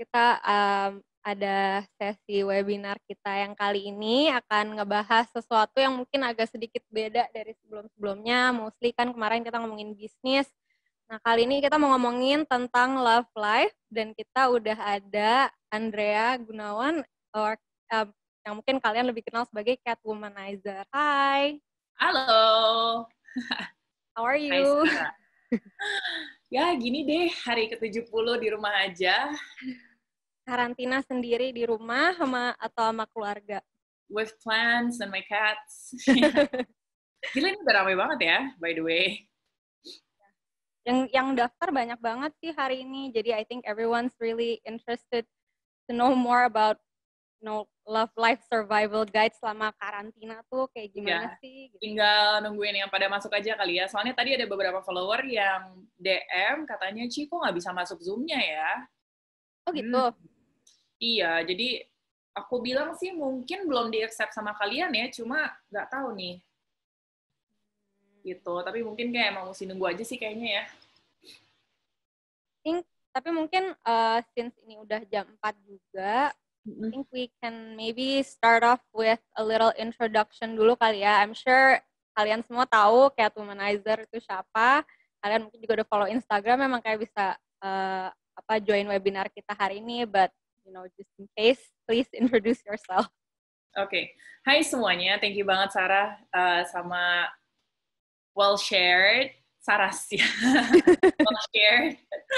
kita um, ada sesi webinar kita yang kali ini akan ngebahas sesuatu yang mungkin agak sedikit beda dari sebelum-sebelumnya. Mostly kan kemarin kita ngomongin bisnis. Nah, kali ini kita mau ngomongin tentang love life dan kita udah ada Andrea Gunawan or um, yang mungkin kalian lebih kenal sebagai cat womanizer. Hai. Halo. How are you? Hai, ya, gini deh, hari ke-70 di rumah aja karantina sendiri di rumah sama atau sama keluarga? With plants and my cats. Gila ini udah ramai banget ya, by the way. Yang yang daftar banyak banget sih hari ini. Jadi I think everyone's really interested to know more about you know, love life survival guide selama karantina tuh kayak gimana ya, sih? Gitu. Tinggal nungguin yang pada masuk aja kali ya. Soalnya tadi ada beberapa follower yang DM katanya, Ci kok nggak bisa masuk Zoom-nya ya? Oh gitu? Hmm. Iya, jadi aku bilang sih mungkin belum di accept sama kalian ya, cuma nggak tahu nih. Gitu, tapi mungkin kayak emang mesti nunggu aja sih kayaknya ya. Think, tapi mungkin uh, since ini udah jam 4 juga, mm-hmm. I think we can maybe start off with a little introduction dulu kali ya. I'm sure kalian semua tahu Cat Womanizer itu siapa. Kalian mungkin juga udah follow Instagram, memang kayak bisa uh, apa join webinar kita hari ini, but you know, just in case, please introduce yourself. Oke, okay. Hai semuanya, thank you banget Sarah uh, sama well shared, Sarah sih, well shared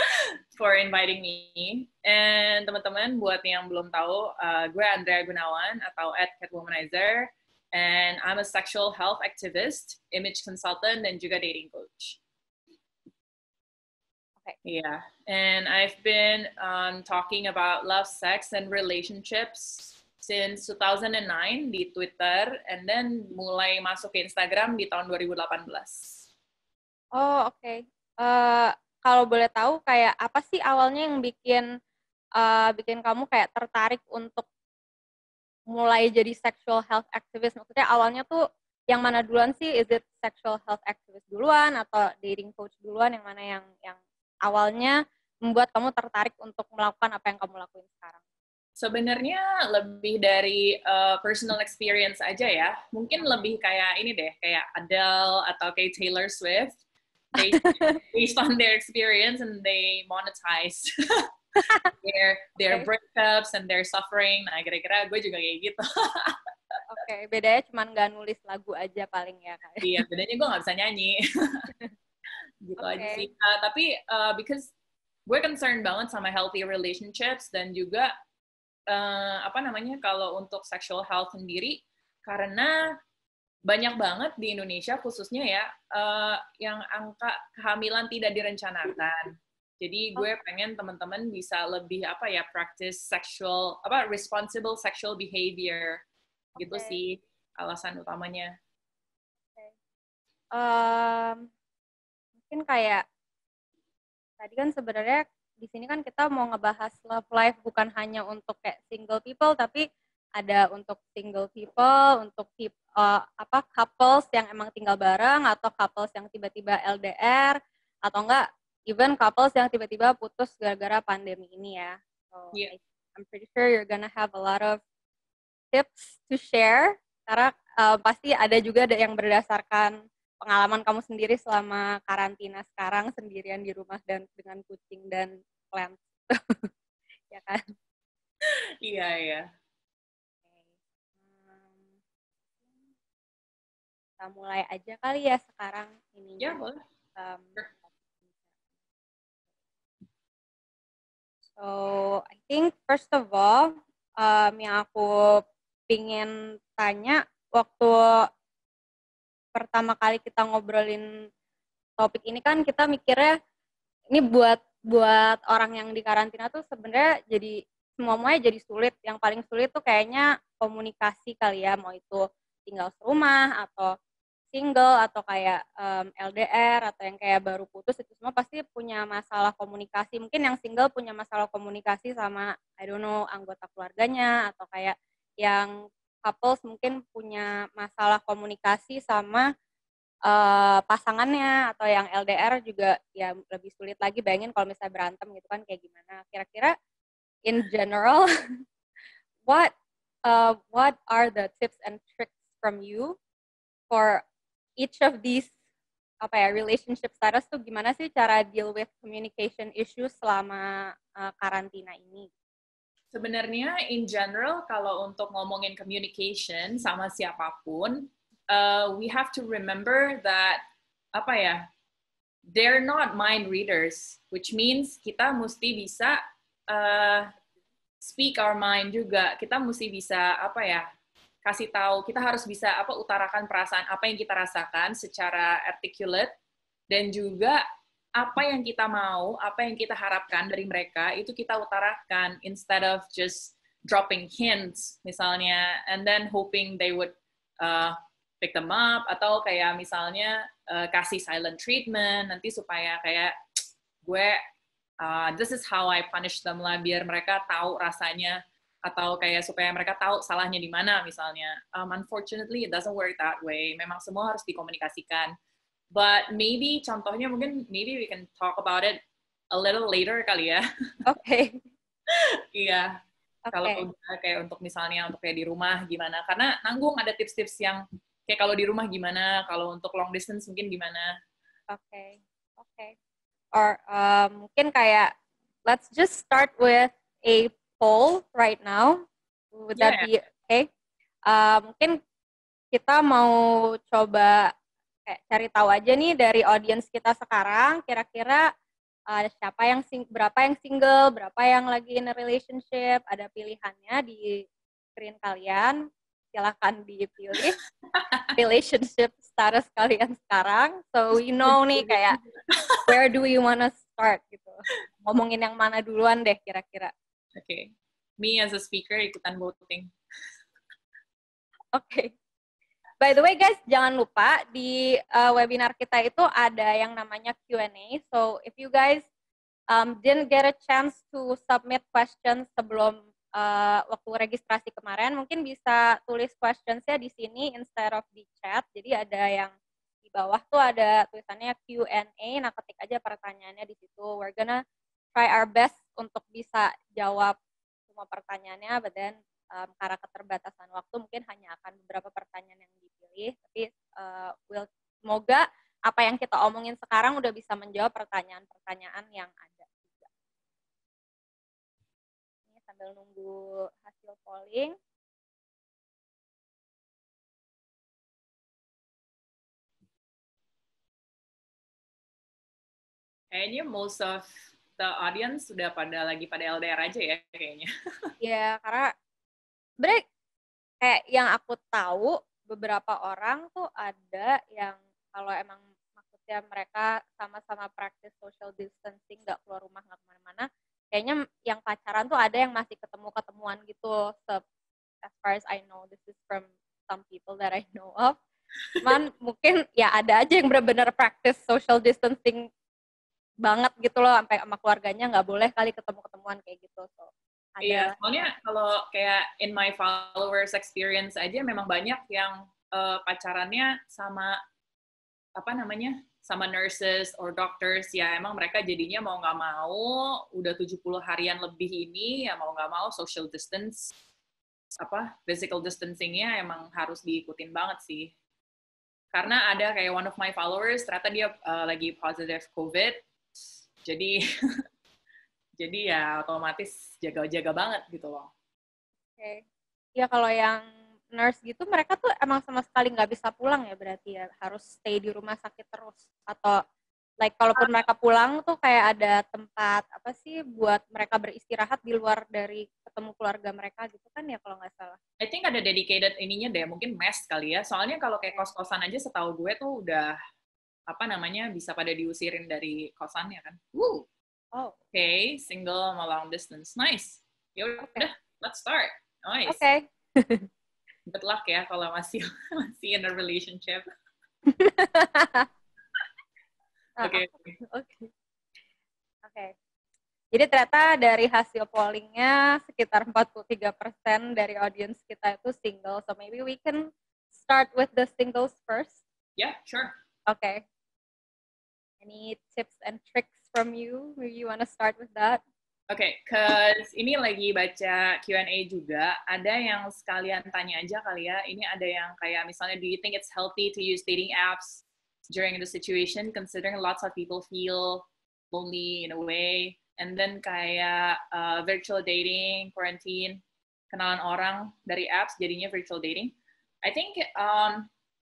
for inviting me. And teman-teman, buat yang belum tahu, uh, gue Andrea Gunawan atau at Catwomanizer, and I'm a sexual health activist, image consultant, dan juga dating coach. Okay. Yeah. And I've been um, talking about love, sex, and relationships since 2009 di Twitter, and then mulai masuk ke Instagram di tahun 2018. Oh, oke. Okay. Uh, kalau boleh tahu, kayak apa sih awalnya yang bikin uh, bikin kamu kayak tertarik untuk mulai jadi sexual health activist? Maksudnya awalnya tuh yang mana duluan sih? Is it sexual health activist duluan atau dating coach duluan? Yang mana yang yang awalnya membuat kamu tertarik untuk melakukan apa yang kamu lakuin sekarang? Sebenarnya lebih dari uh, personal experience aja ya. Mungkin lebih kayak ini deh, kayak Adele atau kayak Taylor Swift. Based, based on their experience and they monetize their their okay. breakups and their suffering. Nah, kira-kira gue juga kayak gitu. Oke, okay, bedanya cuma nggak nulis lagu aja paling ya kayak. Iya, bedanya gue nggak bisa nyanyi. gitu okay. aja sih. Uh, tapi uh, because gue concern banget sama healthy relationships dan juga uh, apa namanya kalau untuk sexual health sendiri karena banyak banget di Indonesia khususnya ya uh, yang angka kehamilan tidak direncanakan. Jadi gue pengen teman-teman bisa lebih apa ya practice sexual apa responsible sexual behavior okay. gitu sih alasan utamanya. Okay. Um, mungkin kayak tadi kan sebenarnya di sini kan kita mau ngebahas love life bukan hanya untuk kayak single people tapi ada untuk single people, untuk uh, apa couples yang emang tinggal bareng atau couples yang tiba-tiba LDR atau enggak even couples yang tiba-tiba putus gara-gara pandemi ini ya. So yeah. I'm pretty sure you're gonna have a lot of tips to share karena uh, pasti ada juga yang berdasarkan pengalaman kamu sendiri selama karantina sekarang sendirian di rumah dan dengan kucing dan plant. Ya kan? Iya iya. Kita mulai aja kali ya sekarang ini ya boleh. Um, so I think first of all um, yang aku pingin tanya waktu pertama kali kita ngobrolin topik ini kan kita mikirnya ini buat buat orang yang di karantina tuh sebenarnya jadi semuanya jadi sulit. Yang paling sulit tuh kayaknya komunikasi kali ya, mau itu tinggal serumah atau single atau kayak um, LDR atau yang kayak baru putus itu semua pasti punya masalah komunikasi. Mungkin yang single punya masalah komunikasi sama I don't know anggota keluarganya atau kayak yang couples mungkin punya masalah komunikasi sama uh, pasangannya atau yang LDR juga ya lebih sulit lagi bayangin kalau misalnya berantem gitu kan kayak gimana. Kira-kira in general, what uh, what are the tips and tricks from you for each of these apa ya relationship status tuh gimana sih cara deal with communication issues selama uh, karantina ini? Sebenarnya in general kalau untuk ngomongin communication sama siapa pun, uh, we have to remember that apa ya, they're not mind readers, which means kita mesti bisa uh, speak our mind juga. Kita mesti bisa apa ya, kasih tahu kita harus bisa apa utarakan perasaan apa yang kita rasakan secara articulate dan juga apa yang kita mau, apa yang kita harapkan dari mereka itu kita utarakan instead of just dropping hints misalnya and then hoping they would uh, pick them up atau kayak misalnya uh, kasih silent treatment nanti supaya kayak gue uh, this is how I punish them lah biar mereka tahu rasanya atau kayak supaya mereka tahu salahnya di mana misalnya. Um, unfortunately, it doesn't work that way. Memang semua harus dikomunikasikan. But maybe contohnya mungkin maybe we can talk about it a little later kali ya. Oke. Okay. Iya. okay. Kalau udah kayak untuk misalnya untuk kayak di rumah gimana? Karena nanggung ada tips-tips yang kayak kalau di rumah gimana, kalau untuk long distance mungkin gimana? Oke. Okay. Oke. Okay. Or um, mungkin kayak let's just start with a poll right now. Would yeah. that be okay? Uh, mungkin kita mau coba kayak cari tahu aja nih dari audience kita sekarang kira-kira uh, siapa yang sing berapa yang single, berapa yang lagi in a relationship, ada pilihannya di screen kalian. Silahkan dipilih relationship status kalian sekarang. So we know nih kayak where do we wanna start gitu. Ngomongin yang mana duluan deh kira-kira. Oke. Okay. Me as a speaker ikutan voting. Oke. Okay. By the way guys, jangan lupa di uh, webinar kita itu ada yang namanya Q&A. So if you guys um, didn't get a chance to submit questions sebelum uh, waktu registrasi kemarin, mungkin bisa tulis questionsnya di sini instead of di chat. Jadi ada yang di bawah tuh ada tulisannya Q&A. Nah ketik aja pertanyaannya di situ. We're gonna try our best untuk bisa jawab semua pertanyaannya, but then um, karena keterbatasan waktu mungkin hanya akan beberapa pertanyaan yang dipilih. Tapi uh, will, semoga apa yang kita omongin sekarang udah bisa menjawab pertanyaan-pertanyaan yang ada juga. Ini sambil nunggu hasil polling. Kayaknya most of the audience sudah pada lagi pada LDR aja ya kayaknya. Iya, karena sebenarnya kayak yang aku tahu beberapa orang tuh ada yang kalau emang maksudnya mereka sama-sama praktis social distancing nggak keluar rumah nggak ke mana-mana kayaknya yang pacaran tuh ada yang masih ketemu-ketemuan gitu. Se as far as I know this is from some people that I know of. Cuman mungkin ya ada aja yang benar-benar praktis social distancing banget gitu loh sampai sama keluarganya nggak boleh kali ketemu-ketemuan kayak gitu so ada iya soalnya kalau kayak in my followers experience aja memang banyak yang uh, pacarannya sama apa namanya sama nurses or doctors. Ya emang mereka jadinya mau nggak mau udah 70 harian lebih ini ya mau nggak mau social distance apa physical distancingnya emang harus diikutin banget sih. Karena ada kayak one of my followers ternyata dia uh, lagi positive covid. Jadi jadi ya otomatis jaga-jaga banget gitu loh. Oke. Okay. Ya kalau yang nurse gitu mereka tuh emang sama sekali nggak bisa pulang ya berarti ya harus stay di rumah sakit terus atau like kalaupun uh, mereka pulang tuh kayak ada tempat apa sih buat mereka beristirahat di luar dari ketemu keluarga mereka gitu kan ya kalau nggak salah. I think ada dedicated ininya deh mungkin mes kali ya soalnya kalau kayak kos-kosan aja setahu gue tuh udah apa namanya bisa pada diusirin dari kosannya kan. Woo. Oh. Oke, okay. single sama long distance. Nice. Ya udah, okay. let's start. Nice. Oke. Okay. Good luck ya kalau masih masih in a relationship. Oke. Oke. Oke. Jadi ternyata dari hasil pollingnya sekitar 43% dari audience kita itu single. So maybe we can start with the singles first. Yeah, sure. Okay. Any tips and tricks from you? Maybe you want to start with that? okay, cause ini lagi baca Q&A juga. Ada yang sekalian tanya aja kali ya. Ini ada yang kayak misalnya, do you think it's healthy to use dating apps during the situation, considering lots of people feel lonely in a way? And then kayak uh, virtual dating, quarantine, kenalan orang dari apps jadinya virtual dating. I think um,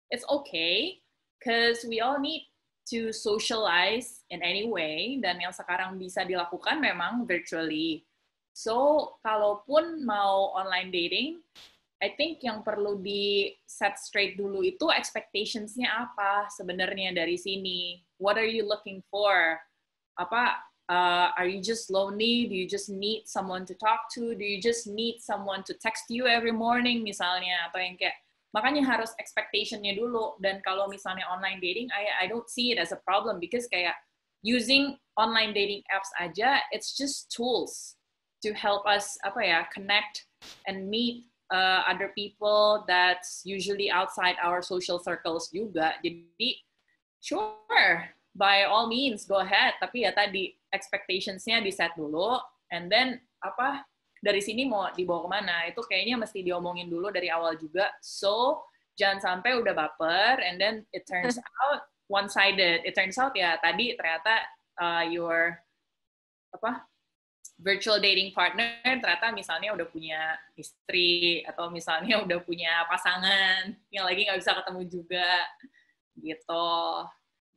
it's okay, cause we all need to socialize in any way dan yang sekarang bisa dilakukan memang virtually. So, kalaupun mau online dating, I think yang perlu di set straight dulu itu expectations-nya apa sebenarnya dari sini. What are you looking for? Apa uh, are you just lonely? Do you just need someone to talk to? Do you just need someone to text you every morning misalnya atau yang kayak makanya harus expectationnya dulu. Dan kalau misalnya online dating I I don't see it as a problem. Because kayak using online dating apps aja it's just tools to help us apa ya connect and meet uh, other people that's usually outside our social circles juga. Jadi sure by all means go ahead. Tapi ya tadi expectationsnya di set dulu. And then apa dari sini mau dibawa ke mana? Itu kayaknya mesti diomongin dulu dari awal juga. So jangan sampai udah baper and then it turns out one sided it turns out ya tadi ternyata uh, your apa virtual dating partner ternyata misalnya udah punya istri atau misalnya udah punya pasangan yang lagi nggak bisa ketemu juga gitu.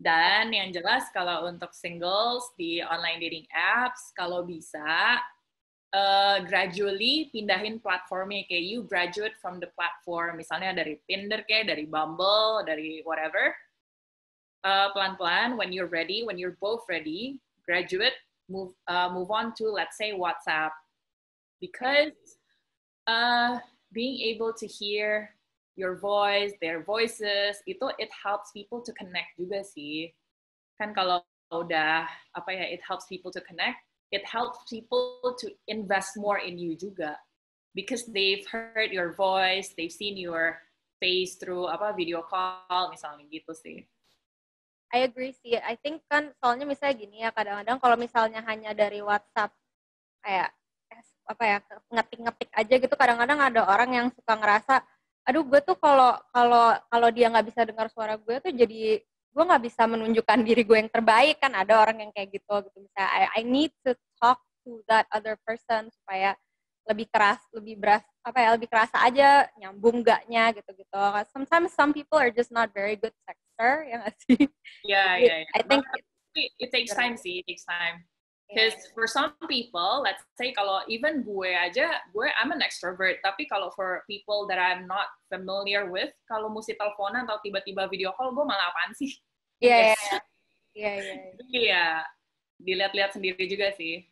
Dan yang jelas kalau untuk singles di online dating apps kalau bisa uh, gradually pindahin platformnya kayak you graduate from the platform. Misalnya dari Tinder kayak dari Bumble dari whatever. Uh, pelan-pelan when you're ready when you're both ready graduate move uh, move on to let's say WhatsApp. Because uh, being able to hear your voice their voices itu it helps people to connect juga sih. Kan kalau udah apa ya it helps people to connect it helps people to invest more in you juga because they've heard your voice, they've seen your face through apa video call misalnya gitu sih. I agree sih. I think kan soalnya misalnya gini ya kadang-kadang kalau misalnya hanya dari WhatsApp kayak eh, apa ya ngetik-ngetik aja gitu kadang-kadang ada orang yang suka ngerasa aduh gue tuh kalau kalau kalau dia nggak bisa dengar suara gue tuh jadi gue nggak bisa menunjukkan diri gue yang terbaik kan ada orang yang kayak gitu gitu. Misalnya I, I need to talk to that other person supaya lebih keras lebih beras apa ya lebih kerasa aja nyambung gaknya gitu gitu sometimes some people are just not very good texter ya nggak sih? Yeah yeah, yeah. I think it, it takes time sih it takes time Because yeah. for some people, let's say kalau even gue aja, gue I'm an extrovert, tapi kalau for people that I'm not familiar with, kalau mesti teleponan atau tiba-tiba video call, gue malah apaan sih? Iya, iya. Iya, iya. Iya, dilihat-lihat sendiri juga sih.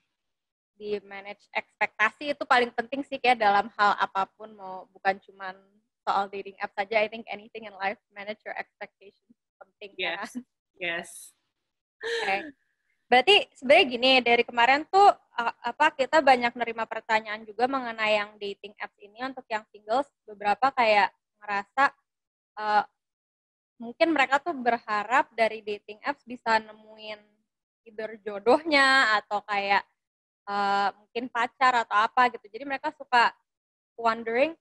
Di manage ekspektasi itu paling penting sih kayak dalam hal apa pun, mau bukan cuman soal dating app saja, I think anything in life, manage your expectations penting. Yes, kan? yes. Okay. Berarti sebenarnya gini, dari kemarin tuh apa kita banyak nerima pertanyaan juga mengenai yang dating apps ini untuk yang singles beberapa kayak ngerasa uh, mungkin mereka tuh berharap dari dating apps bisa nemuin either jodohnya atau kayak uh, mungkin pacar atau apa gitu. Jadi mereka suka wondering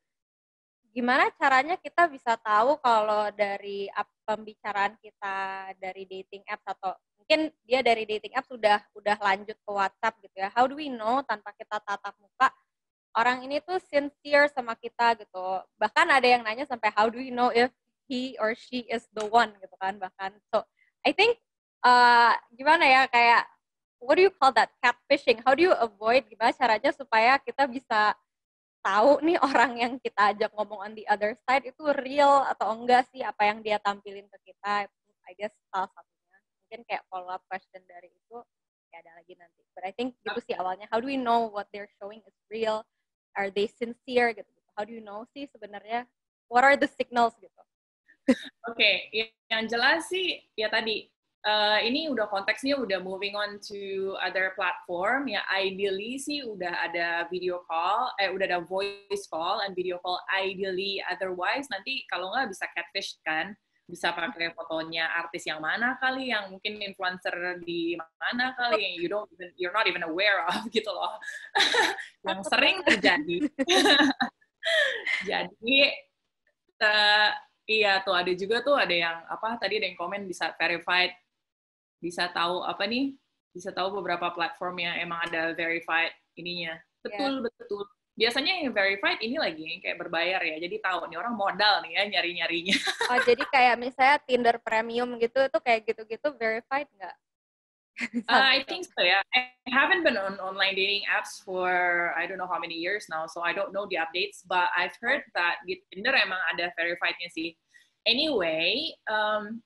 gimana caranya kita bisa tahu kalau dari pembicaraan kita dari dating apps atau mungkin dia dari dating app sudah udah lanjut ke WhatsApp gitu ya. How do we know tanpa kita tatap muka orang ini tuh sincere sama kita gitu. Bahkan ada yang nanya sampai how do we know if he or she is the one gitu kan bahkan. So I think uh, gimana ya kayak what do you call that catfishing? How do you avoid gimana caranya supaya kita bisa tahu nih orang yang kita ajak ngomong on the other side itu real atau enggak sih apa yang dia tampilin ke kita I guess salah satu mungkin kayak follow up question dari itu ya ada lagi nanti. But I think gitu sih awalnya. How do we know what they're showing is real? Are they sincere gitu? How do you know sih sebenarnya? What are the signals gitu? Oke, okay. yang jelas sih ya tadi uh, ini udah konteksnya udah moving on to other platform ya ideally sih udah ada video call eh udah ada voice call and video call ideally otherwise nanti kalau nggak bisa catfish kan bisa pakai fotonya artis yang mana kali yang mungkin influencer di mana kali yang you don't even, you're not even aware of gitu loh. Yang sering terjadi. Jadi uh, iya tuh ada juga tuh ada yang apa tadi ada yang komen bisa verified bisa tahu apa nih bisa tahu beberapa platform yang emang ada verified ininya. Betul yeah. betul biasanya yang verified ini lagi yang kayak berbayar ya jadi tahu nih orang modal nih ya nyari nyarinya oh jadi kayak misalnya Tinder premium gitu itu kayak gitu-gitu verified nggak? Uh, I think so yeah. I haven't been on online dating apps for I don't know how many years now so I don't know the updates but I've heard that di Tinder emang ada verifiednya sih. Anyway um,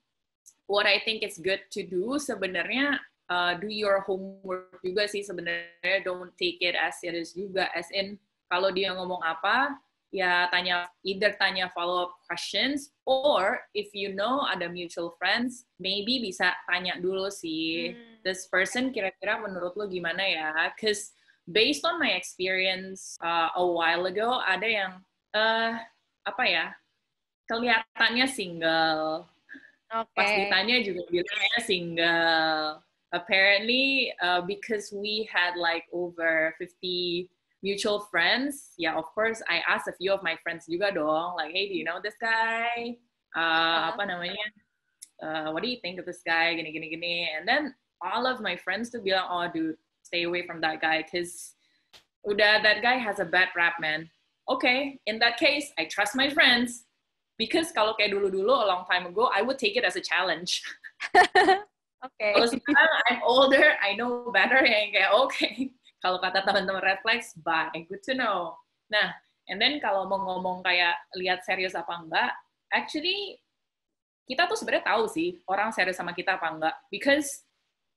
what I think is good to do sebenarnya uh, do your homework juga sih sebenarnya. Don't take it as serious juga as in kalau dia ngomong apa ya tanya either tanya follow up questions or if you know ada mutual friends maybe bisa tanya dulu sih hmm. this person kira-kira menurut lo gimana ya cause based on my experience uh, a while ago ada yang uh, apa ya kelihatannya single okay. pas ditanya juga bilangnya single apparently uh, because we had like over 50 mutual friends, yeah, of course, I asked a few of my friends juga dong, like, hey, do you know this guy? Uh, uh-huh. apa namanya? Uh, what do you think of this guy? Gini, gini, gini. And then all of my friends tuh bilang, oh, dude, stay away from that guy, cause udah that guy has a bad rap, man. Okay, in that case, I trust my friends. Because kalau kayak dulu-dulu, a long time ago, I would take it as a challenge. okay. Kalau sekarang I'm older, I know better, yang kayak, okay, kalau kata teman-teman red flags, bye, good to know. Nah, and then kalau mau ngomong kayak lihat serius apa enggak, actually kita tuh sebenarnya tahu sih orang serius sama kita apa enggak. Because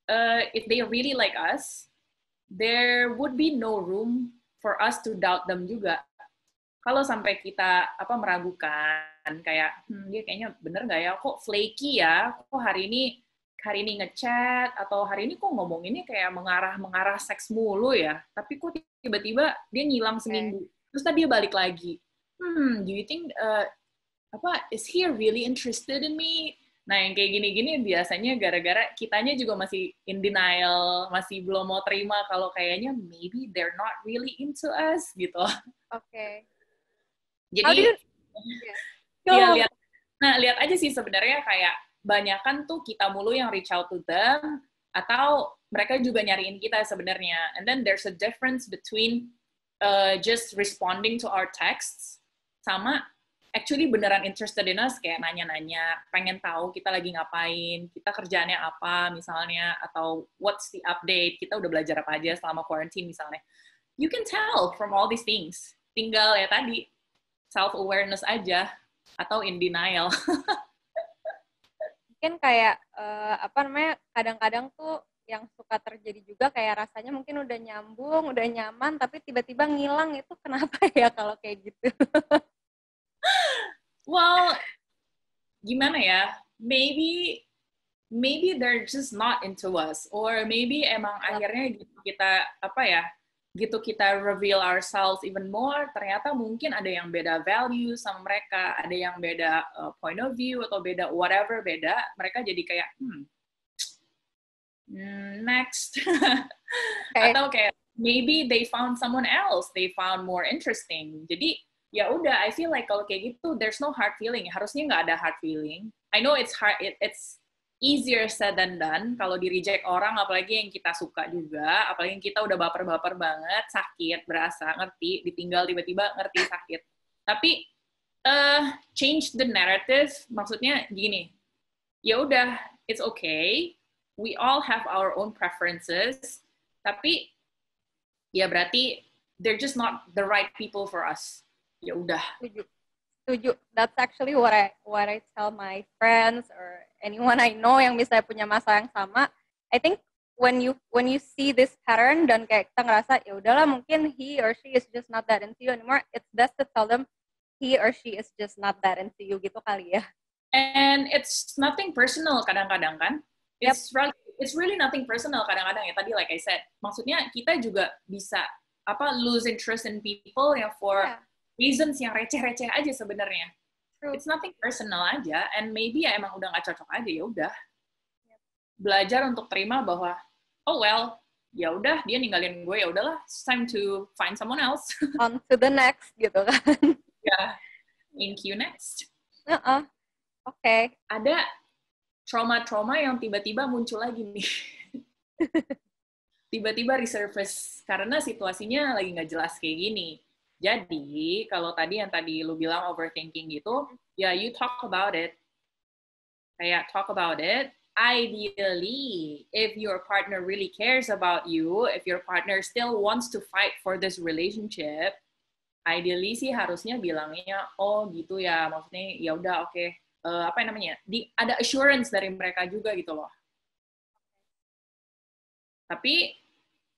uh, if they really like us, there would be no room for us to doubt them juga. Kalau sampai kita apa meragukan kayak hmm, dia kayaknya bener nggak ya kok flaky ya kok hari ini hari ini ngechat atau hari ini kok ngomong ini kayak mengarah mengarah seks mulu ya tapi kok tiba-tiba dia ngilang seminggu okay. terus tadi dia balik lagi. Hmm do you think uh, apa is he really interested in me? Nah yang kayak gini-gini biasanya gara-gara kitanya juga masih in denial masih belum mau terima kalau kayaknya maybe they're not really into us gitu. Oke. Okay. jadi you... ya lihat. Nah lihat aja sih sebenarnya kayak banyakan tuh kita mulu yang reach out to them atau mereka juga nyariin kita sebenarnya. And then there's a difference between uh, just responding to our texts sama actually beneran interested in us kayak nanya-nanya, pengen tahu kita lagi ngapain, kita kerjaannya apa misalnya atau what's the update, kita udah belajar apa aja selama quarantine misalnya. You can tell from all these things. Tinggal ya tadi self awareness aja atau in denial. mungkin kayak uh, apa namanya kadang-kadang tuh yang suka terjadi juga kayak rasanya mungkin udah nyambung, udah nyaman, tapi tiba-tiba ngilang itu kenapa ya kalau kayak gitu? well, gimana ya? Maybe maybe they're just not into us, or maybe emang akhirnya gitu kita apa ya? Gitu kita reveal ourselves even more, ternyata mungkin ada yang beda value sama mereka, ada yang beda uh, point of view atau beda whatever beda, mereka jadi kayak hmm, hmm next okay. atau kayak maybe they found someone else, they found more interesting. Jadi ya udah, I feel like kalau kayak gitu, there's no hard feeling. Harusnya nggak ada hard feeling. I know it's hard, it, it's easier said than done. Kalau di reject orang apalagi yang kita suka juga apalagi yang kita udah baper-baper banget sakit berasa ngerti ditinggal tiba-tiba ngerti sakit. Tapi uh, change the narrative maksudnya gini ya udah it's okay. We all have our own preferences tapi ya berarti they're just not the right people for us. Ya udah. Setuju. That's actually what I what I tell my friends or anyone I know yang misalnya punya masa yang sama I think when you when you see this pattern dan kayak kita ngerasa ya udahlah mungkin he or she is just not that into you anymore it's best to tell them he or she is just not that into you gitu kali ya and it's nothing personal kadang-kadang kan it's yep. really it's really nothing personal kadang-kadang ya tadi like I said maksudnya kita juga bisa apa lose interest in people yang for yeah reasons yang receh-receh aja sebenarnya. It's nothing personal aja and maybe ya emang udah nggak cocok aja ya udah. Belajar untuk terima bahwa oh well ya udah dia ninggalin gue ya udahlah it's time to find someone else. On to the next gitu kan. Ya yeah. thank you next. Uh -uh. oke. Okay. ada trauma-trauma yang tiba-tiba muncul lagi nih. Tiba-tiba resurface karena situasinya lagi nggak jelas kayak gini jadi kalau tadi yang tadi lu bilang overthinking gitu ya yeah, you talk about it kayak talk about it ideally, if your partner really cares about you, if your partner still wants to fight for this relationship, ideally sih harusnya bilangnya, oh gitu ya, maksudnya ya udah oke, okay. uh, apa namanya, di ada assurance dari mereka juga gitu loh. Tapi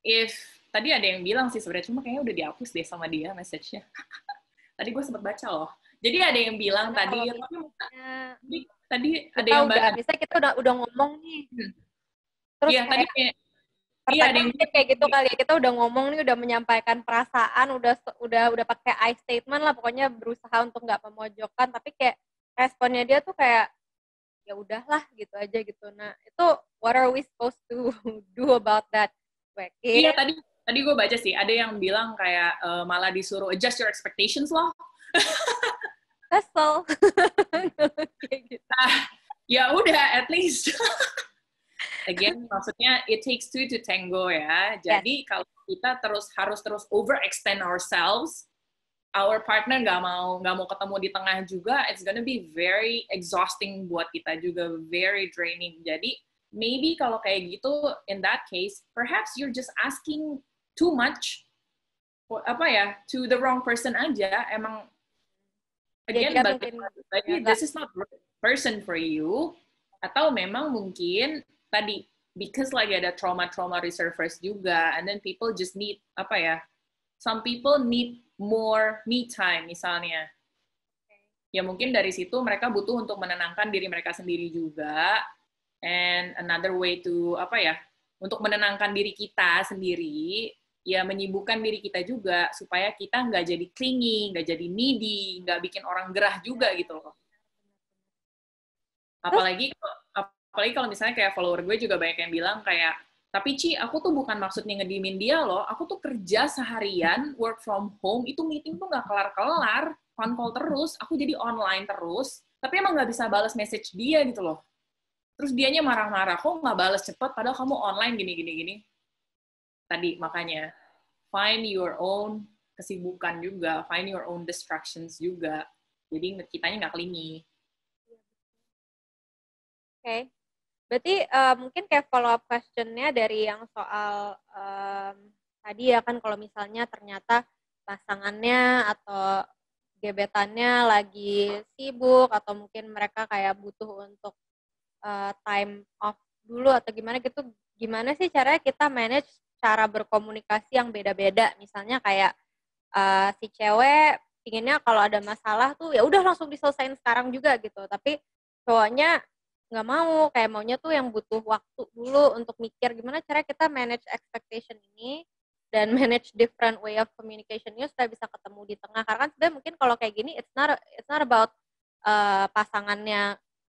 if tadi ada yang bilang sih sebenarnya cuma kayaknya udah dihapus deh sama dia message-nya. tadi gue sempat baca loh. Jadi ada yang bilang nah, tadi, tapi tadi kita ada yang udah, misalnya kita udah udah ngomong nih hmm. terus iya, kayak, tadi kayak iya ada yang kayak gitu kali ya kita udah ngomong nih udah menyampaikan perasaan udah udah udah pakai I statement lah pokoknya berusaha untuk nggak memojokkan tapi kayak responnya dia tuh kayak ya udahlah gitu aja gitu nah itu what are we supposed to do about that Becky? iya tadi tadi gue baca sih ada yang bilang kayak uh, malah disuruh adjust your expectations loh. Kesel. Gitu. nah, ya udah at least. Again maksudnya it takes two to tango ya. Jadi yes. kalau kita terus harus terus overextend ourselves our partner nggak mau nggak mau ketemu di tengah juga it's gonna be very exhausting buat kita juga very draining. Jadi maybe kalau kayak gitu in that case perhaps you're just asking too much apa ya to the wrong person aja emang again ya, balik lagi this is not person for you atau memang mungkin tadi because lagi ada trauma-trauma resurface juga and then people just need apa ya some people need more me time misalnya. Ya mungkin dari situ mereka butuh untuk menenangkan diri mereka sendiri juga and another way to apa ya untuk menenangkan diri kita sendiri ya menyibukkan diri kita juga supaya kita nggak jadi clingy, nggak jadi needy, nggak bikin orang gerah juga gitu loh. Apalagi apalagi kalau misalnya kayak follower gue juga banyak yang bilang kayak tapi Ci, aku tuh bukan maksudnya ngedimin dia loh. Aku tuh kerja seharian, work from home, itu meeting tuh nggak kelar-kelar, phone call terus, aku jadi online terus, tapi emang nggak bisa balas message dia gitu loh. Terus dianya marah-marah, kok nggak balas cepet, padahal kamu online gini-gini-gini tadi makanya find your own kesibukan juga, find your own distractions juga. Jadi kitanya nggak kelingi. Oke. Okay. Berarti uh, mungkin kayak follow up questionnya dari yang soal um, tadi ya kan kalau misalnya ternyata pasangannya atau gebetannya lagi sibuk atau mungkin mereka kayak butuh untuk uh, time off dulu atau gimana gitu gimana sih caranya kita manage cara berkomunikasi yang beda-beda. Misalnya kayak uh, si cewek pinginnya kalau ada masalah tuh ya udah langsung diselesain sekarang juga gitu. Tapi cowoknya nggak mau, kayak maunya tuh yang butuh waktu dulu untuk mikir gimana cara kita manage expectation ini dan manage different way of communicationnya supaya bisa ketemu di tengah. Karena kan sebenarnya mungkin kalau kayak gini it's not it's not about uh, pasangannya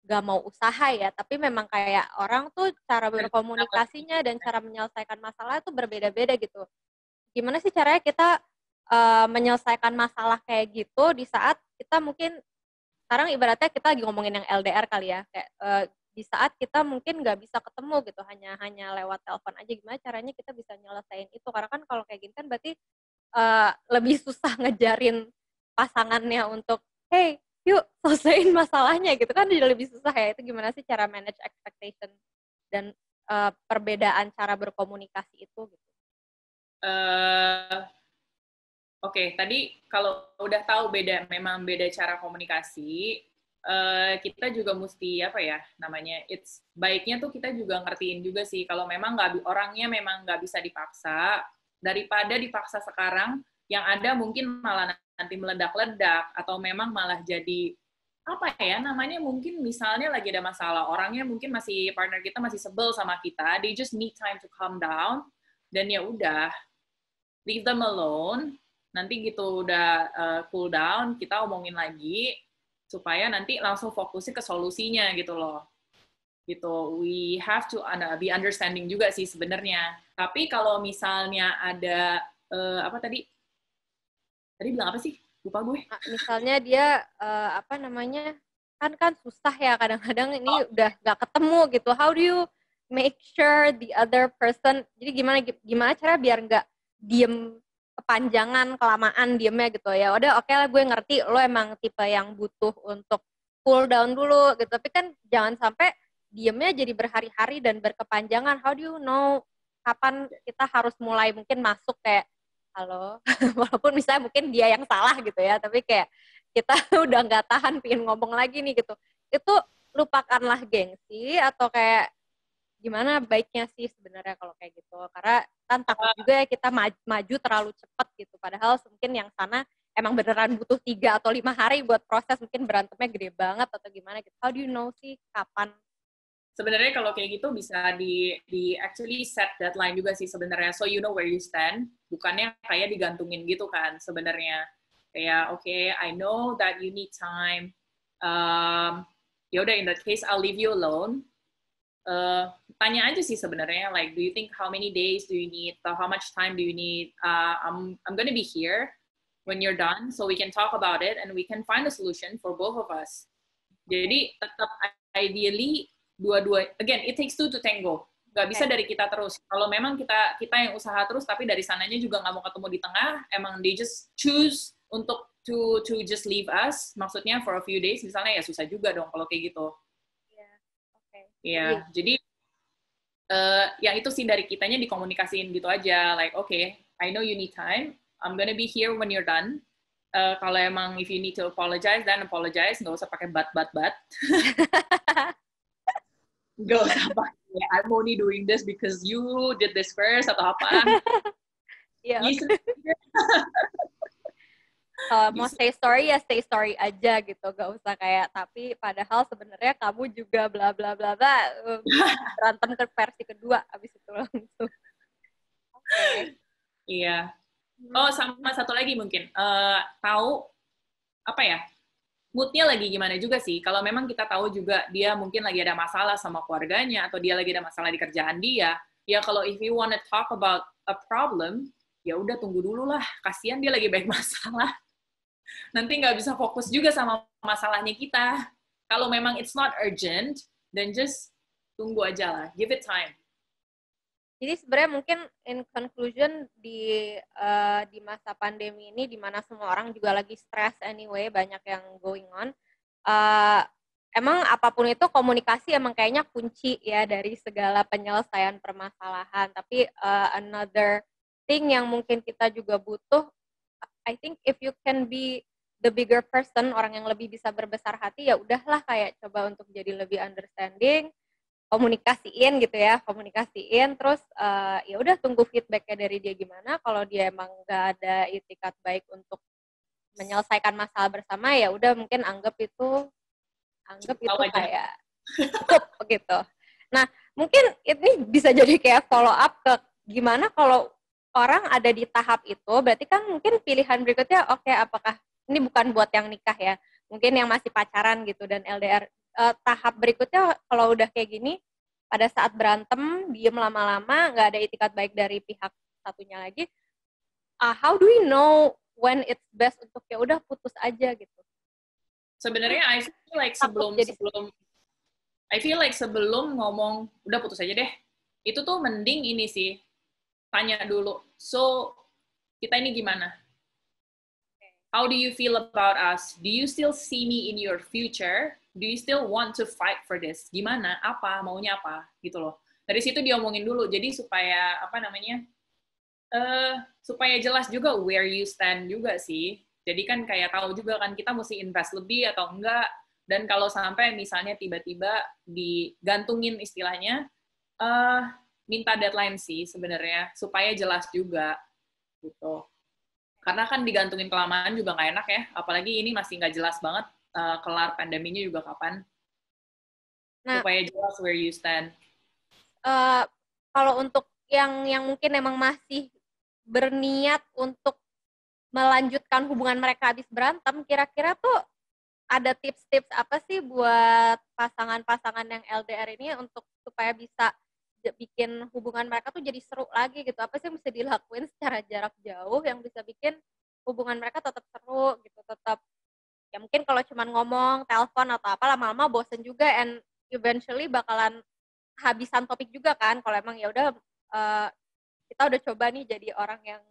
gak mau usaha ya, tapi memang kayak orang tuh cara berkomunikasinya dan cara menyelesaikan masalah itu berbeda-beda gitu. Gimana sih caranya kita uh, menyelesaikan masalah kayak gitu di saat kita mungkin sekarang ibaratnya kita lagi ngomongin yang LDR kali ya, kayak uh, di saat kita mungkin nggak bisa ketemu gitu, hanya hanya lewat telepon aja gimana caranya kita bisa nyelesain itu karena kan kalau kayak gini kan berarti uh, lebih susah ngejarin pasangannya untuk hey yuk selesaiin masalahnya gitu. Kan jadi lebih susah ya itu gimana sih cara manage expectation dan uh, perbedaan cara berkomunikasi itu gitu. Uh, oke okay, tadi kalau udah tahu beda memang beda cara komunikasi uh, kita juga mesti apa ya namanya it's baiknya tuh kita juga ngertiin juga sih kalau memang nggak orangnya memang nggak bisa dipaksa daripada dipaksa sekarang yang ada mungkin malah nanti meledak-ledak atau memang malah jadi apa ya namanya mungkin misalnya lagi ada masalah orangnya mungkin masih partner kita masih sebel sama kita they just need time to calm down dan ya udah leave them alone. Nanti gitu udah uh, cool down kita omongin lagi supaya nanti langsung fokusnya ke solusinya gitu loh. Gitu we have to be understanding juga sih sebenarnya. Tapi kalau misalnya ada uh, apa tadi tadi bilang apa sih? Lupa gue. Misalnya dia uh, apa namanya kan kan susah ya kadang-kadang ini oh. udah gak ketemu gitu. How do you make sure the other person jadi gimana gimana cara biar nggak diem kepanjangan kelamaan diemnya gitu ya. Udah oke okay lah gue ngerti lo emang tipe yang butuh untuk cool down dulu gitu. Tapi kan jangan sampai diemnya jadi berhari-hari dan berkepanjangan. How do you know kapan kita harus mulai mungkin masuk kayak halo, walaupun misalnya mungkin dia yang salah gitu ya, tapi kayak kita udah nggak tahan pingin ngomong lagi nih gitu. Itu lupakanlah gengsi atau kayak gimana baiknya sih sebenarnya kalau kayak gitu? Karena kan takut juga ya kita maju, maju terlalu cepat gitu. Padahal mungkin yang sana emang beneran butuh tiga atau lima hari buat proses mungkin berantemnya gede banget atau gimana gitu. How do you know sih kapan sebenarnya kalau kayak gitu bisa di di actually set deadline juga sih sebenarnya. So you know where you stand. Bukannya kayak digantungin gitu kan sebenarnya. Kayak oke okay, I know that you need time. Um, ya udah in that case I'll leave you alone. Uh, tanya aja sih sebenarnya like do you think how many days do you need? Atau how much time do you need? Uh, I'm I'm gonna be here when you're done so we can talk about it and we can find a solution for both of us. Jadi tetap ideally dua-dua. Again it takes two to tango. Nggak bisa dari kita terus. Kalau memang kita kita yang usaha terus tapi dari sananya juga nggak mau ketemu di tengah emang they just choose untuk to to just leave us. Maksudnya for a few days misalnya ya susah juga dong kalau kayak gitu. Yeah. okay. ya yeah. jadi uh, yang itu sih dari kitanya dikomunikasiin gitu aja. Like okay I know you need time. I'm gonna be here when you're done. Uh, kalau emang if you need to apologize then apologize. Nggak usah pakai but but but gak usah pakai I'm only doing this because you did this first atau apa Iya. uh, mau stay story ya stay story aja gitu, gak usah kayak tapi padahal sebenarnya kamu juga bla bla bla bla uh, berantem ke versi kedua abis itu langsung. Okay. Iya. Oh sama satu lagi mungkin uh, tahu apa ya moodnya lagi gimana juga sih. Kalau memang kita tahu juga dia mungkin lagi ada masalah sama keluarganya atau dia lagi ada masalah di kerjaan dia, ya kalau if you wanna talk about a problem, ya udah tunggu dulu lah. Kasihan dia lagi baik masalah. Nanti nggak bisa fokus juga sama masalahnya kita. Kalau memang it's not urgent, then just tunggu aja lah. Give it time. Jadi sebenarnya mungkin in conclusion di uh, di masa pandemi ini di mana semua orang juga lagi stress anyway, banyak yang going on. Uh, emang apa pun itu komunikasi emang kayaknya kunci ya dari segala penyelesaian permasalahan. Tapi uh, another thing yang mungkin kita juga butuh, I think if you can be the bigger person, orang yang lebih bisa berbesar hati ya udahlah kayak coba untuk jadi lebih understanding komunikasiin gitu ya komunikasiin terus uh, ya udah tunggu feedbacknya dari dia gimana kalau dia emang nggak ada itikat baik untuk menyelesaikan masalah bersama ya udah mungkin anggap itu anggap itu aja. kayak cukup begitu nah mungkin ini bisa jadi kayak follow up ke gimana kalau orang ada di tahap itu berarti kan mungkin pilihan berikutnya oke okay, apakah ini bukan buat yang nikah ya mungkin yang masih pacaran gitu dan LDR uh, tahap berikutnya kalau udah kayak gini pada saat berantem diem lama-lama nggak ada itikat baik dari pihak satunya lagi uh, how do we know when it's best untuk ya udah putus aja gitu. Sebenarnya I feel like sebelum jadi... sebelum I feel like sebelum ngomong udah putus aja deh itu tuh mending ini sih tanya dulu so kita ini gimana? How do you feel about us? Do you still see me in your future do you still want to fight for this? Gimana? Apa? Maunya apa? Gitu loh. Dari situ diomongin dulu. Jadi supaya apa namanya? Uh, supaya jelas juga where you stand juga sih. Jadi kan kayak tahu juga kan kita mesti invest lebih atau enggak. Dan kalau sampai misalnya tiba-tiba digantungin istilahnya, uh, minta deadline sih sebenarnya supaya jelas juga gitu. Karena kan digantungin kelamaan juga nggak enak ya. Apalagi ini masih nggak jelas banget uh, kelar pandeminya juga kapan nah, supaya jelas where you stand. Uh, kalau untuk yang yang mungkin emang masih berniat untuk melanjutkan hubungan mereka habis berantem, kira-kira tuh ada tips-tips apa sih buat pasangan-pasangan yang LDR ini untuk supaya bisa bikin hubungan mereka tuh jadi seru lagi gitu apa sih yang bisa dilakuin secara jarak jauh yang bisa bikin hubungan mereka tetap seru gitu tetap ya mungkin kalau cuma ngomong telepon atau apa lama-lama bosen juga and eventually bakalan habisan topik juga kan kalau emang ya udah uh, kita udah coba nih jadi orang yang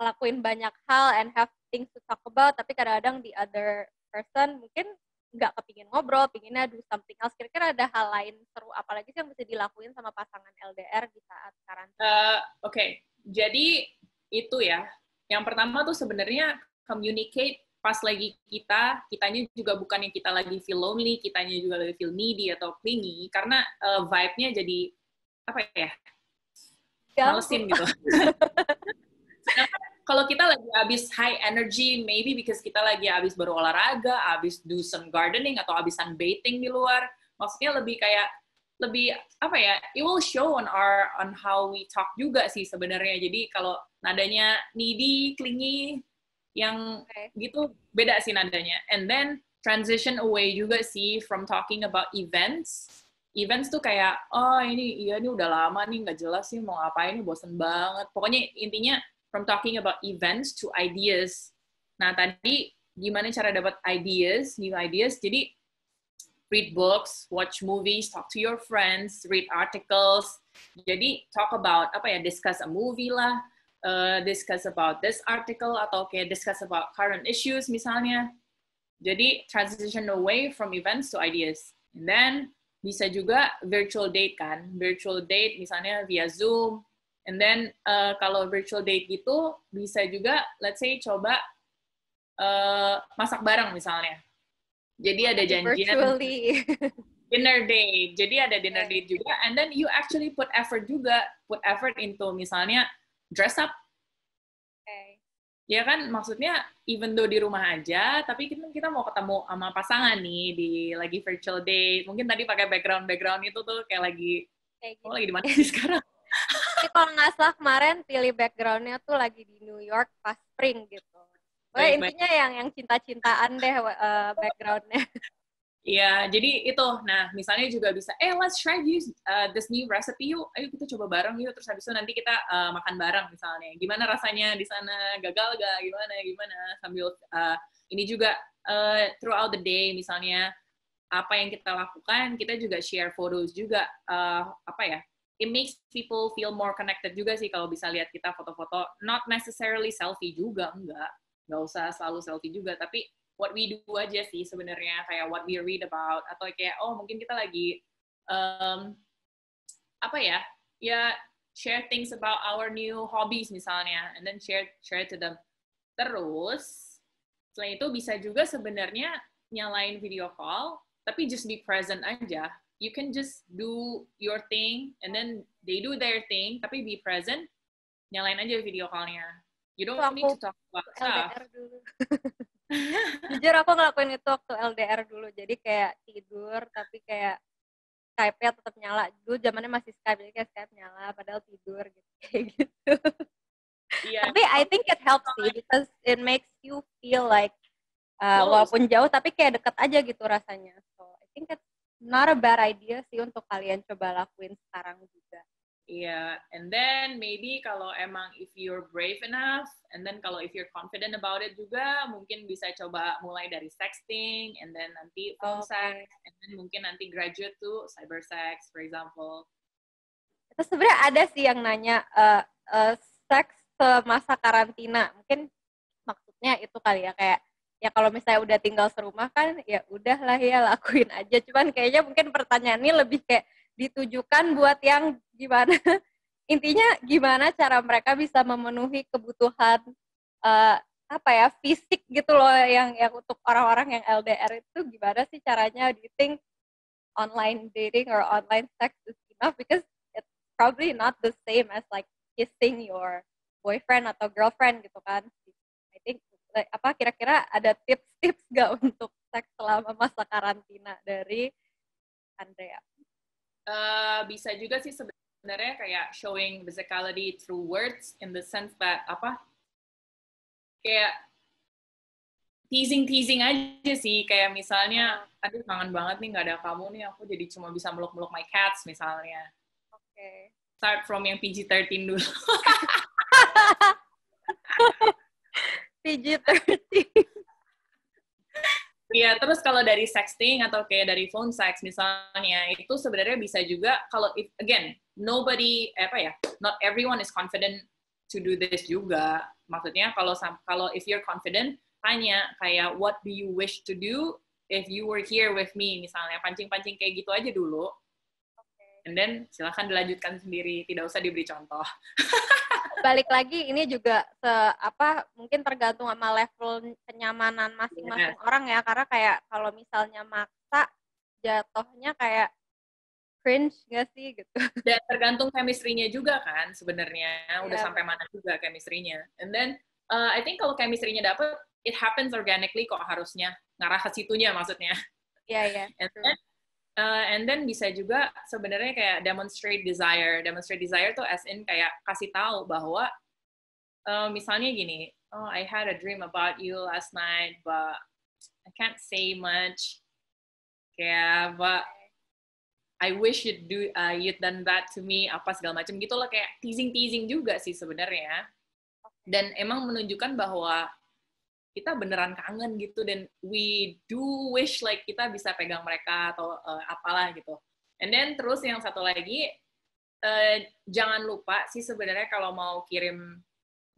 ngelakuin banyak hal and have things to talk about tapi kadang-kadang the other person mungkin nggak kepingin ngobrol, pinginnya do something else. Kira-kira ada hal lain seru apalagi sih yang bisa dilakuin sama pasangan LDR di saat karantina? Uh, Oke, okay. jadi itu ya. Yang pertama tuh sebenarnya communicate pas lagi kita, kitanya juga bukan yang kita lagi feel lonely, kitanya juga lagi feel needy atau clingy, karena uh, vibe-nya jadi apa ya? Malesin gitu. kalau kita lagi habis high energy, maybe because kita lagi habis baru olahraga, habis do some gardening atau habis sunbathing di luar, maksudnya lebih kayak lebih apa ya? It will show on our on how we talk juga sih sebenarnya. Jadi kalau nadanya needy, clingy, yang okay. gitu beda sih nadanya. And then transition away juga sih from talking about events. Events tuh kayak, oh ini iya ini udah lama nih nggak jelas sih mau ngapain nih bosen banget. Pokoknya intinya from talking about events to ideas. Nah, tadi gimana cara dapat ideas, new ideas. Jadi read books, watch movies, talk to your friends, read articles. Jadi talk about apa ya, discuss a movie lah, uh, discuss about this article atau kayak discuss about current issues misalnya. Jadi transition away from events to ideas. And then bisa juga virtual date kan, virtual date misalnya via Zoom And then uh, kalau virtual date gitu bisa juga let's say coba uh, masak bareng misalnya. Jadi ada janjian Virtually. dinner date. Jadi ada dinner date juga and then you actually put effort juga, put effort into misalnya dress up. Okay. Ya kan maksudnya even though di rumah aja tapi kita kita mau ketemu sama pasangan nih di lagi virtual date. Mungkin tadi pakai background-background itu tuh kayak lagi kayak gitu. oh lagi di mana sih sekarang? Tapi kalau nggak salah kemarin pilih backgroundnya tuh lagi di New York pas spring gitu. Wah, intinya yang yang cinta-cintaan deh uh, backgroundnya. Iya, jadi itu. Nah, misalnya juga bisa, eh let's try use uh, this new recipe yuk. Ayo kita coba bareng yuk. Terus habis itu nanti kita uh, makan bareng misalnya. Gimana rasanya di sana? Gagal gak? Gimana? Gimana? Sambil uh, ini juga uh, throughout the day misalnya apa yang kita lakukan, kita juga share photos juga. Uh, apa ya? it makes people feel more connected juga sih kalau bisa lihat kita foto-foto not necessarily selfie juga enggak nggak usah selalu selfie juga tapi what we do aja sih sebenarnya kayak what we read about atau kayak oh mungkin kita lagi um, apa ya ya share things about our new hobbies misalnya and then share share to them. Terus selain itu bisa juga sebenarnya nyalain video call tapi just be present aja. You can just do your thing and then they do their thing tapi be present nyalain aja video callnya. You don't need to talk about stuff. jujur aku ngelakuin itu waktu LDR dulu. Jadi kayak tidur tapi kayak Skype-nya tetap nyala. Dulu zamannya masih Skype jadi kayak Skype nyala padahal tidur gitu kayak gitu. Yeah. tapi I think it helps sih because it makes you feel like uh, walaupun jauh tapi kayak deket aja gitu rasanya. So I think it's not a bad idea sih untuk kalian coba lakuin sekarang juga. Iya, yeah. and then maybe kalau emang if you're brave enough, and then kalau if you're confident about it juga, mungkin bisa coba mulai dari sexting, and then nanti phone okay. sex, and then mungkin nanti graduate to cyber sex, for example. Terus sebenarnya ada sih yang nanya uh, uh, seks semasa karantina, mungkin maksudnya itu kali ya kayak ya kalau misalnya udah tinggal serumah kan ya udahlah ya lakuin aja cuman kayaknya mungkin pertanyaan ini lebih kayak ditujukan buat yang gimana intinya gimana cara mereka bisa memenuhi kebutuhan uh, apa ya fisik gitu loh yang yang untuk orang-orang yang LDR itu gimana sih caranya think online dating or online sex is enough because it's probably not the same as like kissing your boyfriend atau girlfriend gitu kan I think apa kira-kira ada tips-tips gak untuk seks selama masa karantina dari Andrea? Uh, bisa juga sih sebenarnya kayak showing physicality through words in the sense that apa? Kayak teasing teasing aja sih. Kayak misalnya aduh kangen banget nih nggak ada kamu nih. Aku jadi cuma bisa meluk meluk my cats misalnya. Oke. Okay. start from yang PG-13 dulu. PG-13 Iya, terus kalau dari sexting atau kayak dari phone sex misalnya, itu sebenarnya bisa juga kalau if, again, nobody apa ya, not everyone is confident to do this juga. Maksudnya kalau kalau if you're confident, tanya kayak what do you wish to do if you were here with me misalnya pancing-pancing kayak gitu aja dulu. And then silahkan dilanjutkan sendiri, tidak usah diberi contoh. balik lagi ini juga se apa mungkin tergantung sama level kenyamanan masing-masing yeah. orang ya karena kayak kalau misalnya maksa jatuhnya kayak cringe gak sih gitu. Dan tergantung chemistry-nya juga kan sebenarnya udah yeah. sampai mana juga chemistry-nya. And then uh, I think kalau chemistry-nya dapet it happens organically kok harusnya ngarah ke situnya maksudnya. Iya yeah, iya. Yeah. And then Uh, and then bisa juga sebenarnya kayak demonstrate desire. Demonstrate desire tuh as in kayak kasih tahu bahwa uh, misalnya gini, oh I had a dream about you last night, but I can't say much. Kayak, but I wish you'd do, uh, you'd done that to me, apa segala macam gitu loh kayak teasing teasing juga sih sebenarnya. Dan emang menunjukkan bahwa kita beneran kangen gitu dan we do wish like kita bisa pegang mereka atau uh, apalah gitu. And then terus yang satu lagi uh, jangan lupa sih sebenarnya kalau mau kirim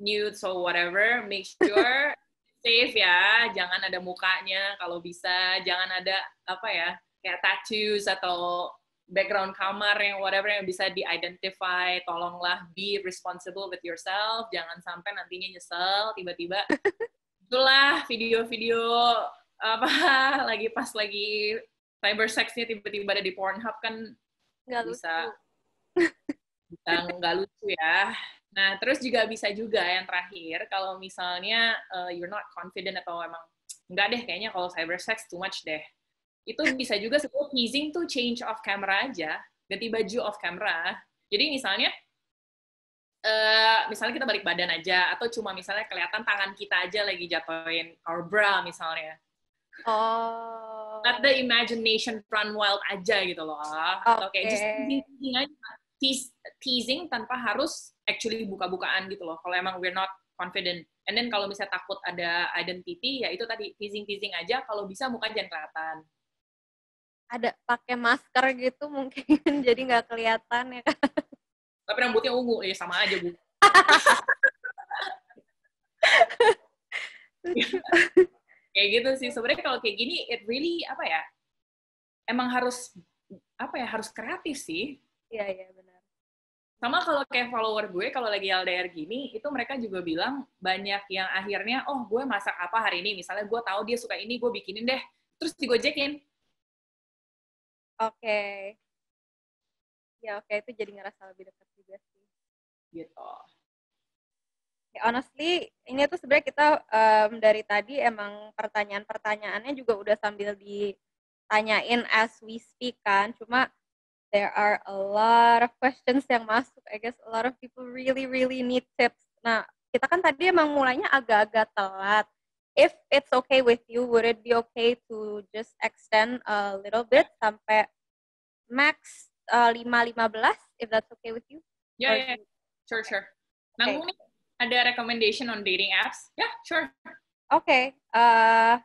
nudes or whatever, make sure safe ya, jangan ada mukanya kalau bisa, jangan ada apa ya kayak tattoos atau background kamar yang whatever yang bisa di-identify, tolonglah be responsible with yourself, jangan sampai nantinya nyesel tiba-tiba itulah video-video apa lagi pas lagi cyber sexnya tiba-tiba ada di Pornhub kan nggak bisa bisa nggak lucu ya. Nah terus juga bisa juga yang terakhir kalau misalnya uh, you're not confident atau emang nggak deh kayaknya kalau cyber sex too much deh. Itu bisa juga sebut teasing tuh change of camera aja, ganti baju off camera. Jadi misalnya uh, misalnya kita balik badan aja atau cuma misalnya kelihatan tangan kita aja lagi jatuhin our bra misalnya. Oh. Let the imagination run wild aja gitu loh. Okay. Atau kayak just teasing aja. Tease, teasing tanpa harus actually buka-bukaan gitu loh. Kalau emang we're not confident. And then kalau misalnya takut ada identity, ya itu tadi teasing-teasing aja. Kalau bisa muka jangan kelihatan. Ada pakai masker gitu mungkin jadi nggak kelihatan ya kan? Tapi rambutnya ungu. Ya sama aja bu. Kayak gitu sih. Sebenarnya kalau kayak gini it really apa ya emang harus apa ya harus kreatif sih. Iya iya benar. Sama kalau kayak follower gue kalau lagi LDR gini itu mereka juga bilang banyak yang akhirnya oh gue masak apa hari ini? Misalnya gue tahu dia suka ini gue bikinin deh. Terus digojekin. Oke. Okay. ya oke. Okay. itu jadi ngerasa lebih dekat. Gitu. Ya, honestly, ini tuh sebenarnya kita um, dari tadi emang pertanyaan-pertanyaannya juga udah sambil ditanyain as we speak kan. Cuma there are a lot of questions yang masuk. I guess a lot of people really really need tips. Nah, kita kan tadi emang mulainya agak-agak telat. If it's okay with you, would it be okay to just extend a little bit sampai max uh, 5 15 if that's okay with you? Yeah, yeah, yeah. Sure, sure. Nanggung okay. nih, ada recommendation on dating apps? Yeah, sure. Okay. Uh,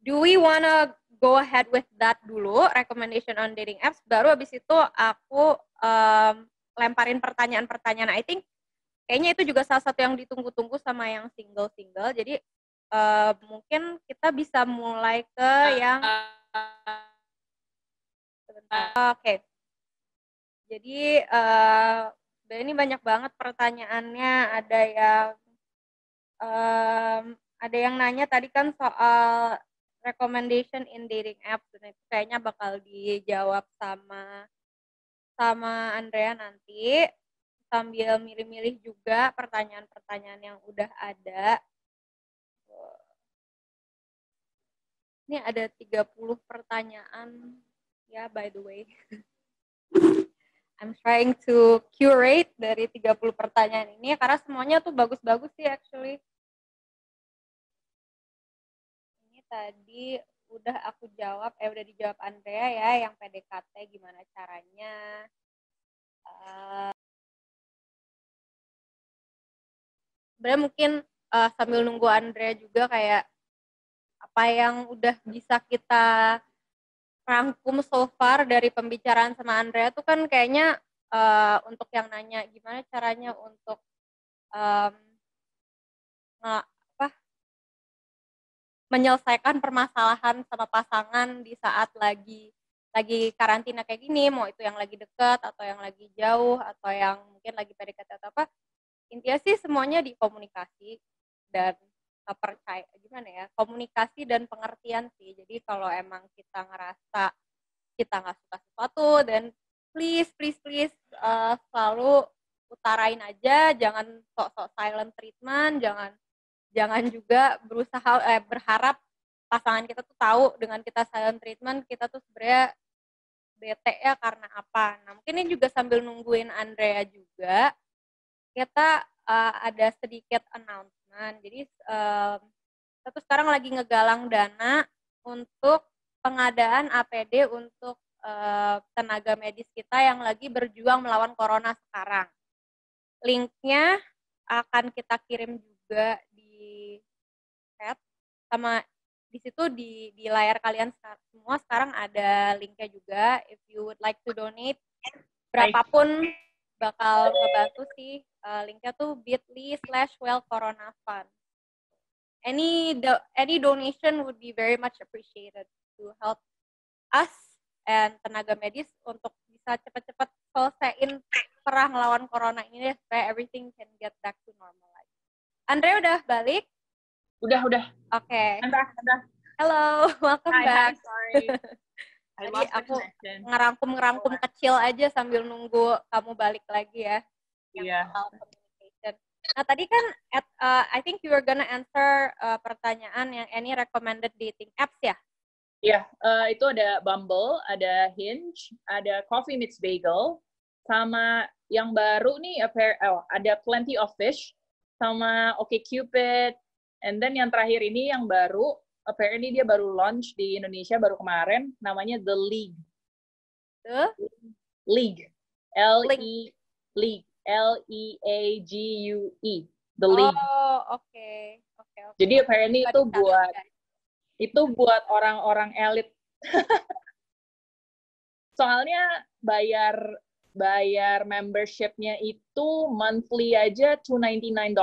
do we wanna go ahead with that dulu, recommendation on dating apps, baru abis itu aku um, lemparin pertanyaan-pertanyaan. I think kayaknya itu juga salah satu yang ditunggu-tunggu sama yang single-single. Jadi uh, mungkin kita bisa mulai ke yang... Oke. Okay. Jadi uh, ini banyak banget pertanyaannya. Ada yang um, ada yang nanya tadi kan soal recommendation in dating apps itu kayaknya bakal dijawab sama sama Andrea nanti sambil milih-milih juga pertanyaan-pertanyaan yang udah ada. Ini ada 30 pertanyaan ya by the way. I'm trying to curate dari 30 pertanyaan ini karena semuanya tuh bagus-bagus sih actually. tadi udah aku jawab, eh udah dijawab Andrea ya, yang PDKT gimana caranya. Uh, sebenarnya mungkin uh, sambil nunggu Andrea juga kayak apa yang udah bisa kita rangkum so far dari pembicaraan sama Andrea tuh kan kayaknya uh, untuk yang nanya gimana caranya untuk um, apa menyelesaikan permasalahan sama pasangan di saat lagi lagi karantina kayak gini mau itu yang lagi dekat atau yang lagi jauh atau yang mungkin lagi PDKT atau apa. Intinya sih semuanya di komunikasi dan percaya gimana ya komunikasi dan pengertian sih. Jadi kalau emang kita ngerasa kita nggak suka sesuatu dan please please please uh, selalu utarain aja jangan sok-sok silent treatment jangan jangan juga berusaha eh, berharap pasangan kita tuh tahu dengan kita silent treatment kita tuh sebenarnya bete ya karena apa. Nah mungkin ini juga sambil nungguin Andrea juga kita uh, ada sedikit announcement. Jadi um, kita tuh sekarang lagi ngegalang dana untuk pengadaan APD untuk uh, tenaga medis kita yang lagi berjuang melawan corona sekarang. Linknya akan kita kirim juga di chat sama di situ di di layar kalian semua sekarang ada linknya juga if you would like to donate berapapun bakal ngebantu sih uh, linknya tuh bit.ly slash well corona fund any do any donation would be very much appreciated to help us and tenaga medis untuk bisa cepat-cepat selesaiin perang lawan corona ini deh supaya everything can get back to normal lagi. Andre udah balik? Udah, udah. Oke. Okay. Hello, welcome hi, back. Hi, sorry. Tadi aku ngerangkum-ngerangkum kecil aja sambil nunggu kamu balik lagi ya. Iya. Yeah. Nah tadi kan, at, uh, I think you were gonna answer uh, pertanyaan yang any recommended dating apps ya? Iya, yeah, uh, itu ada Bumble, ada Hinge, ada Coffee Meets Bagel, sama yang baru nih oh, ada Plenty of Fish, sama OkCupid, and then yang terakhir ini yang baru apparently dia baru launch di Indonesia baru kemarin namanya The League. The League. L E League. L E A G U E. The League. Oh, oke. Okay. Oke, okay, okay. Jadi apparently itu buat itu buat orang-orang elit. Soalnya bayar bayar membershipnya itu monthly aja $299.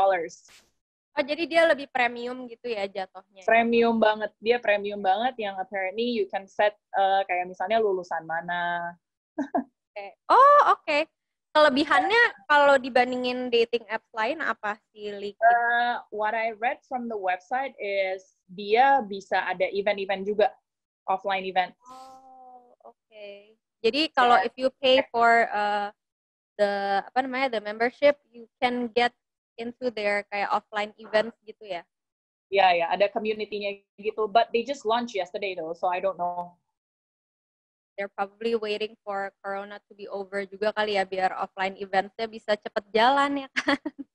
Oh, jadi dia lebih premium gitu ya jatuhnya? Premium banget. Dia premium banget yang apparently you can set uh, kayak misalnya lulusan mana. okay. Oh, oke. Okay. Kelebihannya kalau dibandingin dating apps lain apa sih, Lik? Uh, what I read from the website is dia bisa ada event-event juga, offline event. Oh, oke. Okay. Jadi kalau yeah. if you pay for uh, the apa namanya the membership, you can get into their kayak offline events gitu ya? Iya, yeah, ya, yeah, ada community-nya gitu. But they just launched yesterday though, so I don't know. They're probably waiting for Corona to be over juga kali ya, biar offline events-nya bisa cepet jalan ya kan?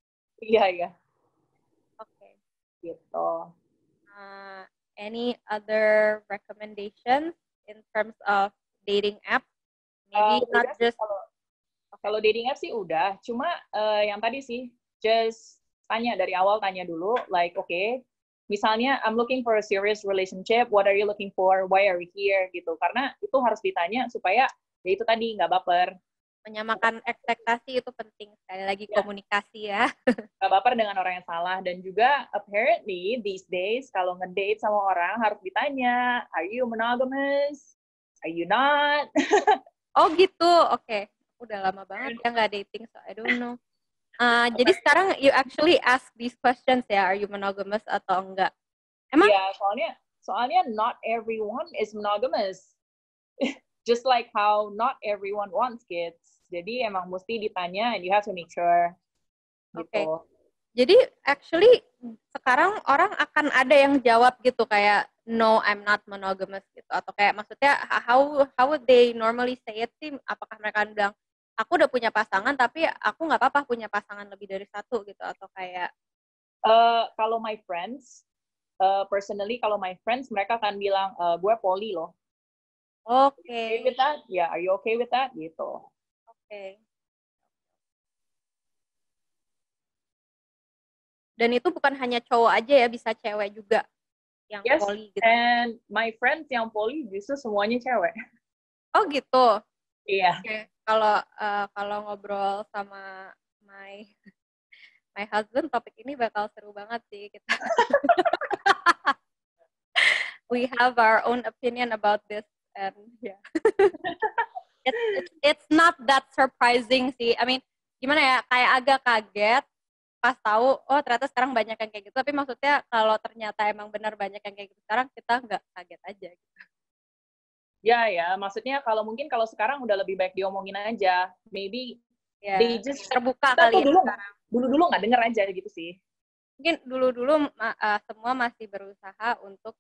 Iya, yeah, iya. Yeah. Oke. Okay. Gitu. Uh, any other recommendations in terms of dating apps? Maybe uh, not just... Kalau, kalau dating apps sih udah, cuma uh, yang tadi sih, just tanya dari awal tanya dulu like oke okay, misalnya I'm looking for a serious relationship what are you looking for? Why are we here? Gitu. Karena itu harus ditanya supaya ya itu tadi nggak baper. Menyamakan ekspektasi itu penting sekali lagi ya. komunikasi ya. Nggak baper dengan orang yang salah. Dan juga apparently these days kalau ngedate sama orang harus ditanya are you monogamous? Are you not? Oh gitu. Oke. Okay. udah lama banget ya nggak dating so I don't know Uh, jadi sekarang you actually ask these questions ya, are you monogamous atau enggak? Emang? Ya, yeah, soalnya soalnya not everyone is monogamous. Just like how not everyone wants kids. Jadi emang mesti ditanya and you have to make sure. Gitu. Okay. Jadi actually sekarang orang akan ada yang jawab gitu kayak no I'm not monogamous gitu atau kayak maksudnya how how would they normally say it sih apakah mereka bilang aku udah punya pasangan tapi aku nggak apa-apa punya pasangan lebih dari satu gitu atau kayak uh, kalau my friends uh, personally kalau my friends mereka akan bilang uh, gue poli loh. Oke. Okay. okay with that? Ya, yeah, are you okay with that? Gitu. Oke. Okay. Dan itu bukan hanya cowok aja ya, bisa cewek juga yang yes, poli gitu. and my friends yang poli justru semuanya cewek. Oh gitu. Iya. Kalau uh, kalau ngobrol sama my my husband topik ini bakal seru banget sih kita. We have our own opinion about this and yeah. it's, it's it's not that surprising sih. I mean, gimana ya? Kayak agak kaget pas tahu oh ternyata sekarang banyak yang kayak gitu tapi maksudnya kalau ternyata emang benar banyak yang kayak gitu sekarang kita nggak kaget aja gitu ya ya. Maksudnya kalau mungkin kalau sekarang udah lebih baik diomongin aja. Maybe ya, they just terbuka kali ya dulu dulu dulu nggak denger aja gitu sih. Mungkin dulu dulu uh, semua masih berusaha untuk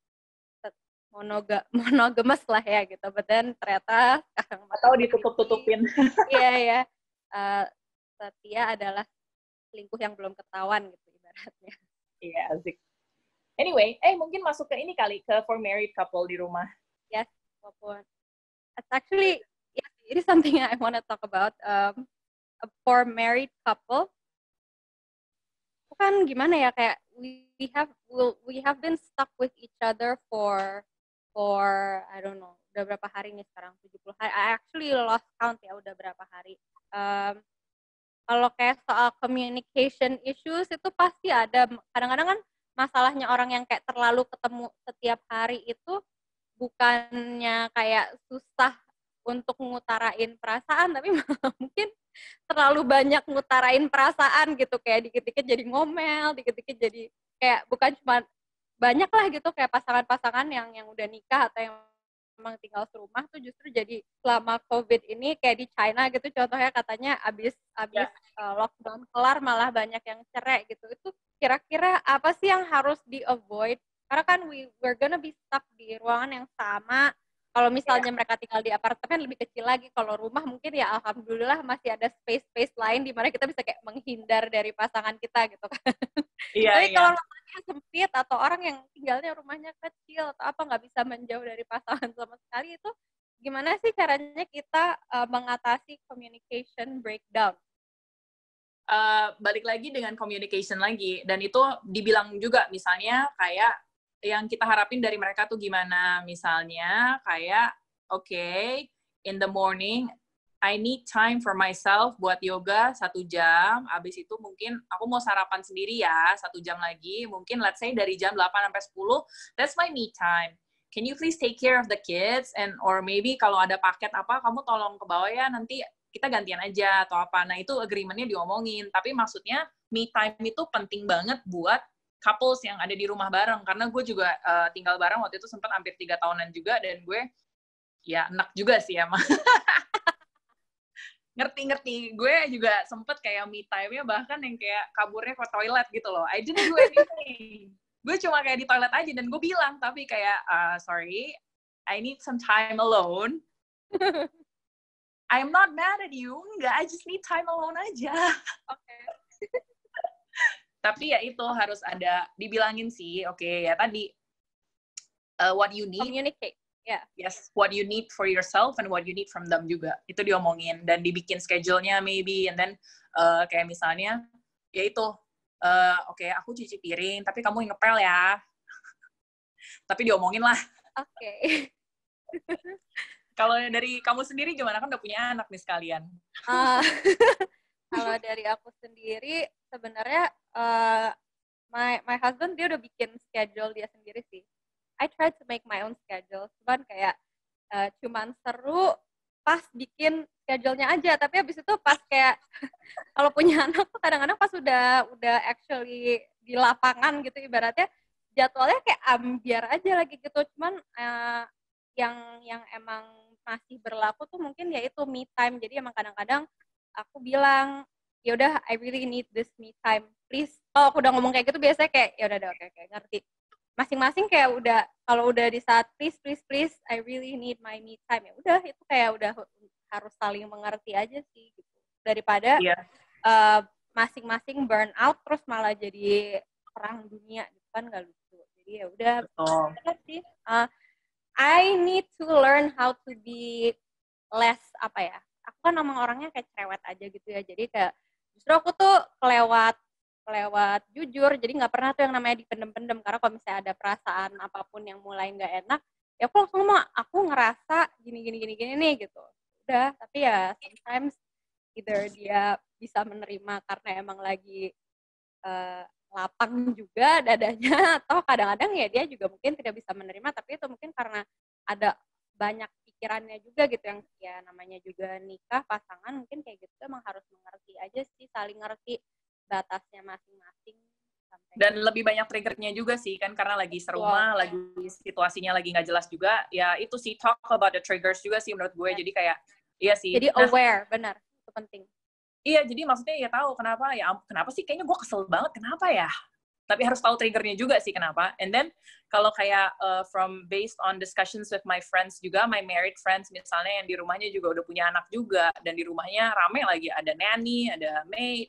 monoga monogames lah ya gitu. But then ternyata sekarang atau ditutup tutupin iya ya uh, setia adalah selingkuh yang belum ketahuan gitu ibaratnya. Iya, yeah, asik. Anyway, eh mungkin masuk ke ini kali ke for married couple di rumah. Walaupun it's actually yeah, it is something I want to talk about. Um, for married couple, kan gimana ya kayak we, we have we'll, we have been stuck with each other for for I don't know udah berapa hari nih sekarang 70 hari. I actually lost count ya udah berapa hari. Um, kalau kayak soal communication issues itu pasti ada. Kadang-kadang kan masalahnya orang yang kayak terlalu ketemu setiap hari itu bukannya kayak susah untuk ngutarain perasaan tapi mungkin terlalu banyak ngutarain perasaan gitu kayak dikit-dikit jadi ngomel dikit-dikit jadi kayak bukan cuma banyak lah gitu kayak pasangan-pasangan yang yang udah nikah atau yang memang tinggal serumah tuh justru jadi selama COVID ini kayak di China gitu contohnya katanya abis abis yeah. uh, lockdown kelar malah banyak yang cerai gitu itu kira-kira apa sih yang harus di avoid karena kan we we're gonna be stuck di ruangan yang sama kalau misalnya yeah. mereka tinggal di apartemen lebih kecil lagi kalau rumah mungkin ya alhamdulillah masih ada space space lain di mana kita bisa kayak menghindar dari pasangan kita gitu kan yeah, tapi yeah. kalau sempit atau orang yang tinggalnya rumahnya kecil atau apa nggak bisa menjauh dari pasangan sama sekali itu gimana sih caranya kita uh, mengatasi communication breakdown? Uh, balik lagi dengan communication lagi dan itu dibilang juga misalnya kayak yang kita harapin dari mereka tuh gimana misalnya kayak oke okay, in the morning I need time for myself buat yoga satu jam. Abis itu mungkin aku mau sarapan sendiri ya satu jam lagi. Mungkin let's say dari jam 8 sampai 10, that's my me time. Can you please take care of the kids and or maybe kalau ada paket apa kamu tolong ke bawah ya nanti kita gantian aja atau apa. Nah itu agreementnya diomongin. Tapi maksudnya me time itu penting banget buat couples yang ada di rumah bareng. Karena gue juga uh, tinggal bareng waktu itu sempat hampir tiga tahunan juga dan gue ya enak juga sih emang. Ngerti-ngerti. Gue juga sempet kayak me time-nya bahkan yang kayak kaburnya ke toilet gitu loh. I didn't do anything. Gue cuma kayak di toilet aja dan gue bilang tapi kayak uh, sorry I need some time alone. I'm not mad at you. Enggak I just need time alone aja. Oke. okay. tapi ya itu harus ada dibilangin sih oke okay, ya tadi uh, what you need communicate yeah. yes what you need for yourself and what you need from them juga. Itu diomongin dan dibikin schedule-nya maybe and then uh, kayak misalnya ya itu uh, oke okay, aku cuci piring tapi kamu ngepel ya. Tapi diomongin lah. Oke. Okay. kalau dari kamu sendiri gimana? Kan udah punya anak nih sekalian. Uh, kalau dari aku sendiri sebenarnya uh, my my husband dia udah bikin schedule dia sendiri sih. I try to make my own schedule. Cuman kayak uh, cuman seru pas bikin schedule-nya aja. Tapi habis itu pas kayak kalau punya anak tuh kadang-kadang pas udah udah actually di lapangan gitu ibaratnya jadwalnya kayak ambiar aja lagi gitu. Cuman uh, yang yang emang masih berlaku tuh mungkin ya itu me time. Jadi emang kadang-kadang aku bilang ya udah I really need this me time. Please. Oh aku udah ngomong kayak gitu biasanya kayak ya udah oke oke ngerti. Masing-masing kayak udah kalau udah di saat please please please I really need my me time. Ya udah itu kayak udah harus saling mengerti aja sih gitu. Daripada yeah. Iya. uh, masing-masing burn out terus malah jadi perang dunia gitu kan gak lucu. Jadi jadi ya udah sih. Uh, I need to learn how to be less apa ya aku kan emang orangnya kayak cerewet aja gitu ya. Jadi kayak justru aku tuh kelewat kelewat jujur. Jadi nggak pernah tuh yang namanya dipendem-pendem. Karena kalau misalnya ada perasaan apa pun yang mulai nggak enak ya aku langsung ngomong aku ngerasa gini gini gini gini nih gitu. Udah tapi ya sometimes either dia bisa menerima karena emang lagi uh, lapang juga dadanya atau kadang-kadang ya dia juga mungkin tidak bisa menerima tapi itu mungkin karena ada banyak pikirannya juga gitu yang ya namanya juga nikah pasangan mungkin kayak gitu emang harus mengerti aja sih saling ngerti batasnya masing-masing dan lebih banyak triggernya juga sih kan karena lagi serumah, wow. lagi situasinya lagi nggak jelas juga. Ya itu sih talk about the triggers juga sih menurut gue. Yeah. Jadi kayak iya sih. Jadi nah, aware, benar itu penting. Iya, jadi maksudnya ya tahu kenapa ya kenapa sih kayaknya gue kesel banget kenapa ya tapi harus tahu triggernya juga sih kenapa. And then kalau kayak uh, from based on discussions with my friends juga, my married friends misalnya yang di rumahnya juga udah punya anak juga dan di rumahnya rame lagi ada nanny, ada maid.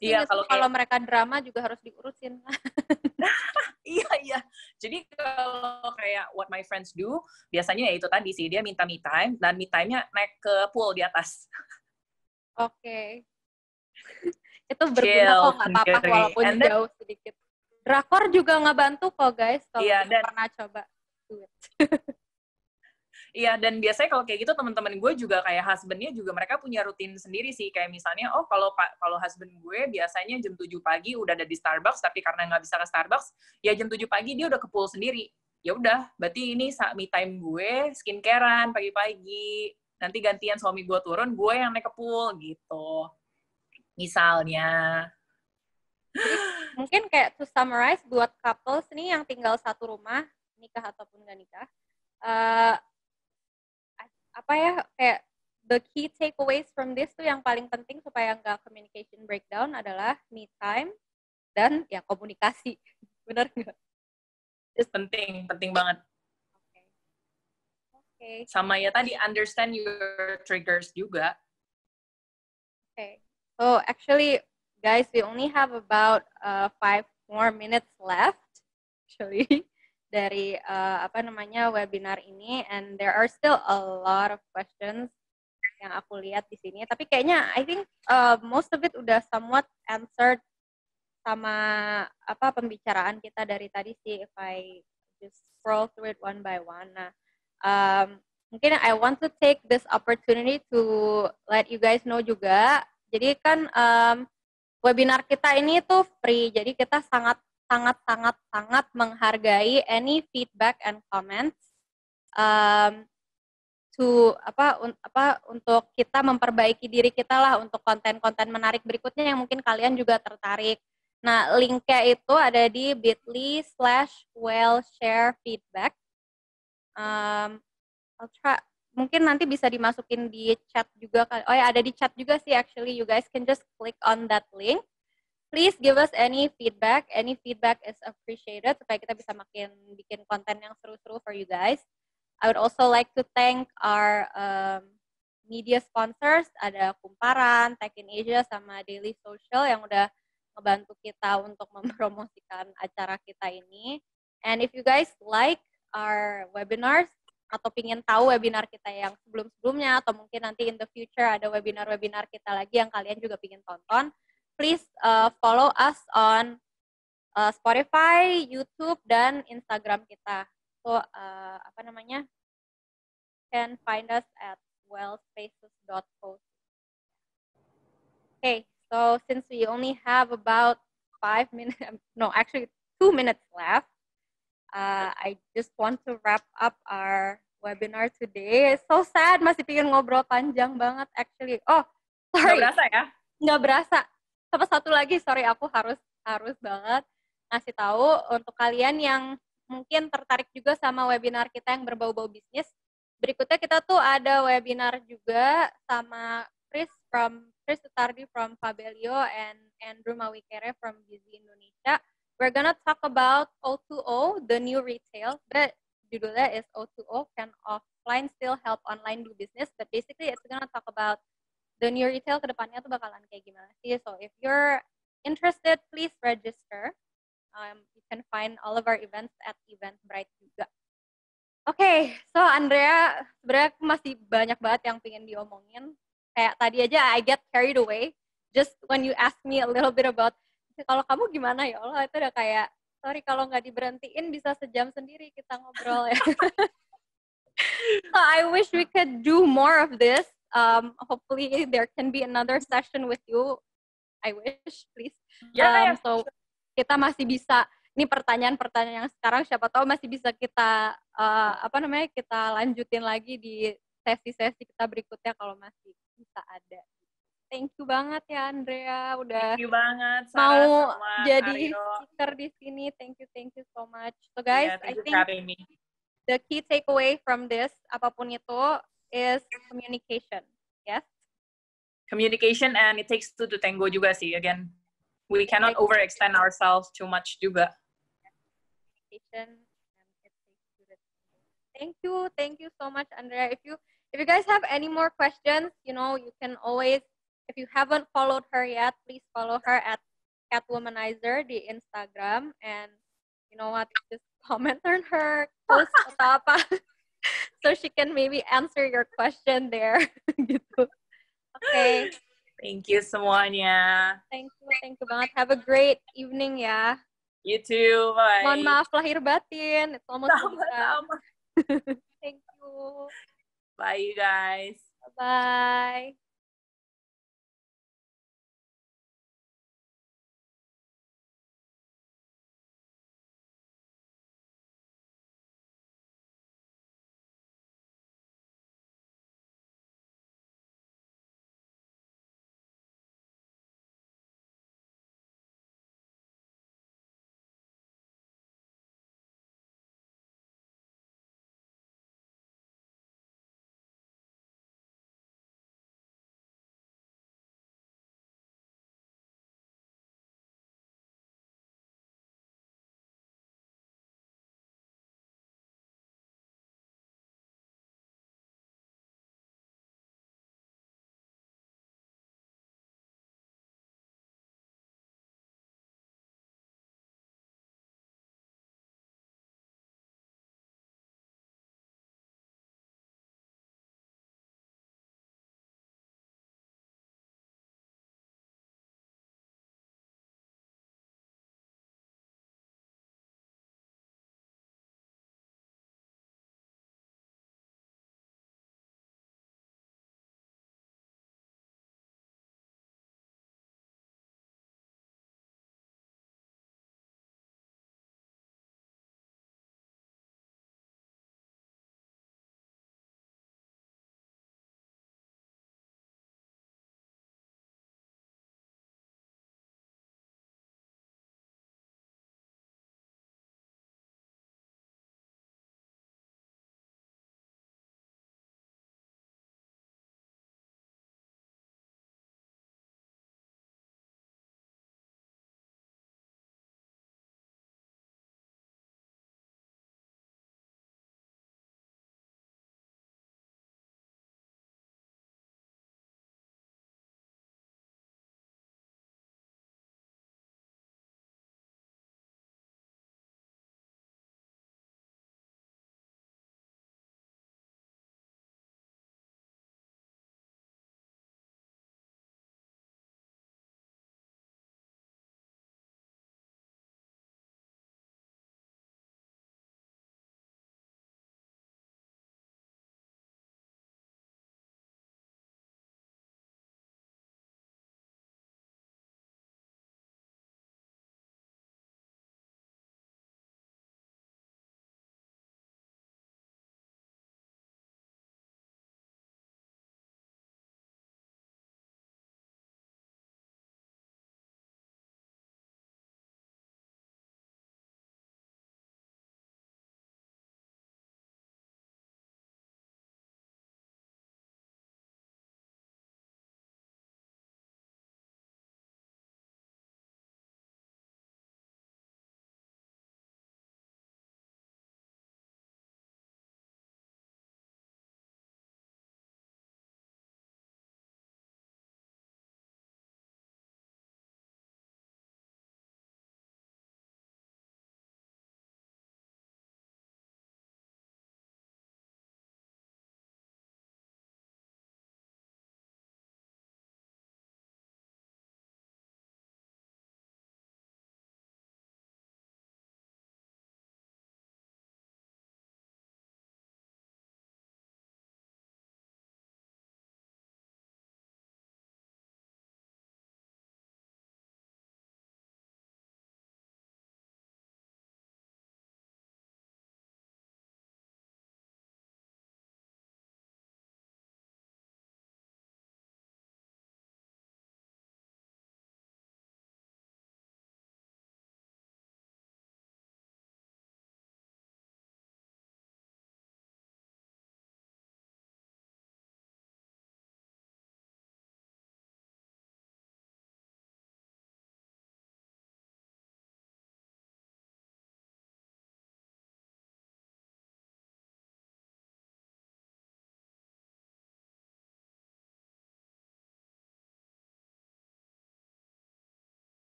Iya kalau kalau mereka drama juga harus diurusin. iya iya. Jadi kalau kayak what my friends do, biasanya ya itu tadi sih dia minta me time dan me time-nya naik ke pool di atas. Oke. Okay itu berguna kok nggak apa-apa walaupun then, jauh sedikit. Drakor juga nggak bantu kok guys kalau yeah, dan, pernah coba. Iya, dan biasanya kalau kayak gitu teman-teman gue juga kayak husbandnya juga mereka punya rutin sendiri sih. Kayak misalnya, oh kalau kalau husband gue biasanya jam 7 pagi udah ada di Starbucks, tapi karena nggak bisa ke Starbucks, ya jam 7 pagi dia udah ke pool sendiri. Ya udah, berarti ini me time gue, skincarean pagi-pagi. Nanti gantian suami gue turun, gue yang naik ke pool gitu misalnya. mungkin kayak to summarize buat couples nih yang tinggal satu rumah, nikah ataupun gak nikah, uh, apa ya kayak the key takeaways from this tuh yang paling penting supaya nggak communication breakdown adalah me time dan ya komunikasi, benar nggak? Penting, penting banget. Okay. Okay. Sama ya tadi understand your triggers juga. So actually, guys, we only have about uh, five more minutes left, actually, dari uh, apa namanya webinar ini, and there are still a lot of questions yang aku lihat di sini. Tapi kayaknya I think uh, most of it udah somewhat answered sama apa pembicaraan kita dari tadi sih. If I just scroll through it one by one. Nah, um, mungkin I want to take this opportunity to let you guys know juga jadi kan um, webinar kita ini tuh free, jadi kita sangat sangat sangat sangat menghargai any feedback and comments um, to apa un, apa untuk kita memperbaiki diri kita lah untuk konten-konten menarik berikutnya yang mungkin kalian juga tertarik. Nah, linknya itu ada di bit.ly slash well share feedback. Um, I'll try, mungkin nanti bisa dimasukin di chat juga kan. Oh ya ada di chat juga sih actually. You guys can just click on that link. Please give us any feedback. Any feedback is appreciated supaya kita bisa makin bikin konten yang seru-seru for you guys. I would also like to thank our um, media sponsors. Ada Kumparan, Tech in Asia, sama Daily Social yang udah ngebantu kita untuk mempromosikan acara kita ini. And if you guys like our webinars, atau ingin tahu webinar kita yang sebelum-sebelumnya atau mungkin nanti in the future ada webinar-webinar kita lagi yang kalian juga ingin tonton, please uh, follow us on uh, Spotify, YouTube, dan Instagram kita. So, uh, apa namanya? Can find us at wellspaces.co. Okay, so since we only have about five minutes, no, actually two minutes left, uh, I just want to wrap up our webinar today. So sad, masih pingin ngobrol panjang banget actually. Oh, sorry. Nggak berasa ya? Nggak berasa. Sama satu lagi, sorry aku harus harus banget ngasih tahu untuk kalian yang mungkin tertarik juga sama webinar kita yang berbau-bau bisnis. Berikutnya kita tuh ada webinar juga sama Chris from Chris Sutardi from Fabelio and Andrew Mawikere from Gizi Indonesia We're gonna talk about O2O, the new retail, but judulnya is O2O, can offline still help online do business? But basically it's gonna talk about the new retail ke depannya tuh bakalan kayak gimana sih. So if you're interested, please register. Um, you can find all of our events at Eventbrite juga. Oke, okay, so Andrea, sebenarnya masih banyak banget yang pengen diomongin. Kayak tadi aja I get carried away. Just when you ask me a little bit about, kalau kamu gimana ya Allah, itu udah kayak, sorry kalau nggak diberhentiin bisa sejam sendiri kita ngobrol ya. so I wish we could do more of this. Um, hopefully there can be another session with you. I wish, please. Yeah, um, so kita masih bisa ini pertanyaan-pertanyaan yang sekarang siapa tahu masih bisa kita uh, apa namanya kita lanjutin lagi di sesi-sesi kita berikutnya kalau masih bisa ada. Thank you banget ya Andrea udah thank you banget, Sarah, mau jadi speaker di sini. Thank you, thank you so much. So guys, yeah, I think the key takeaway from this apa pun itu is communication. Yes. Communication and it takes two to tango juga sih. Again, we cannot overextend ourselves too much juga. and Thank you, thank you so much, Andrea. If you if you guys have any more questions, you know, you can always if you haven't followed her yet, please follow her at Catwomanizer the Instagram and you know what, just comment on her post apa so she can maybe answer your question there. Okay. Thank you semuanya. Thank you, thank you banget. Have a great evening ya. You too. Bye. Mohon maaf lahir batin. It's almost sama, sama. Thank you. Bye, you guys. Bye.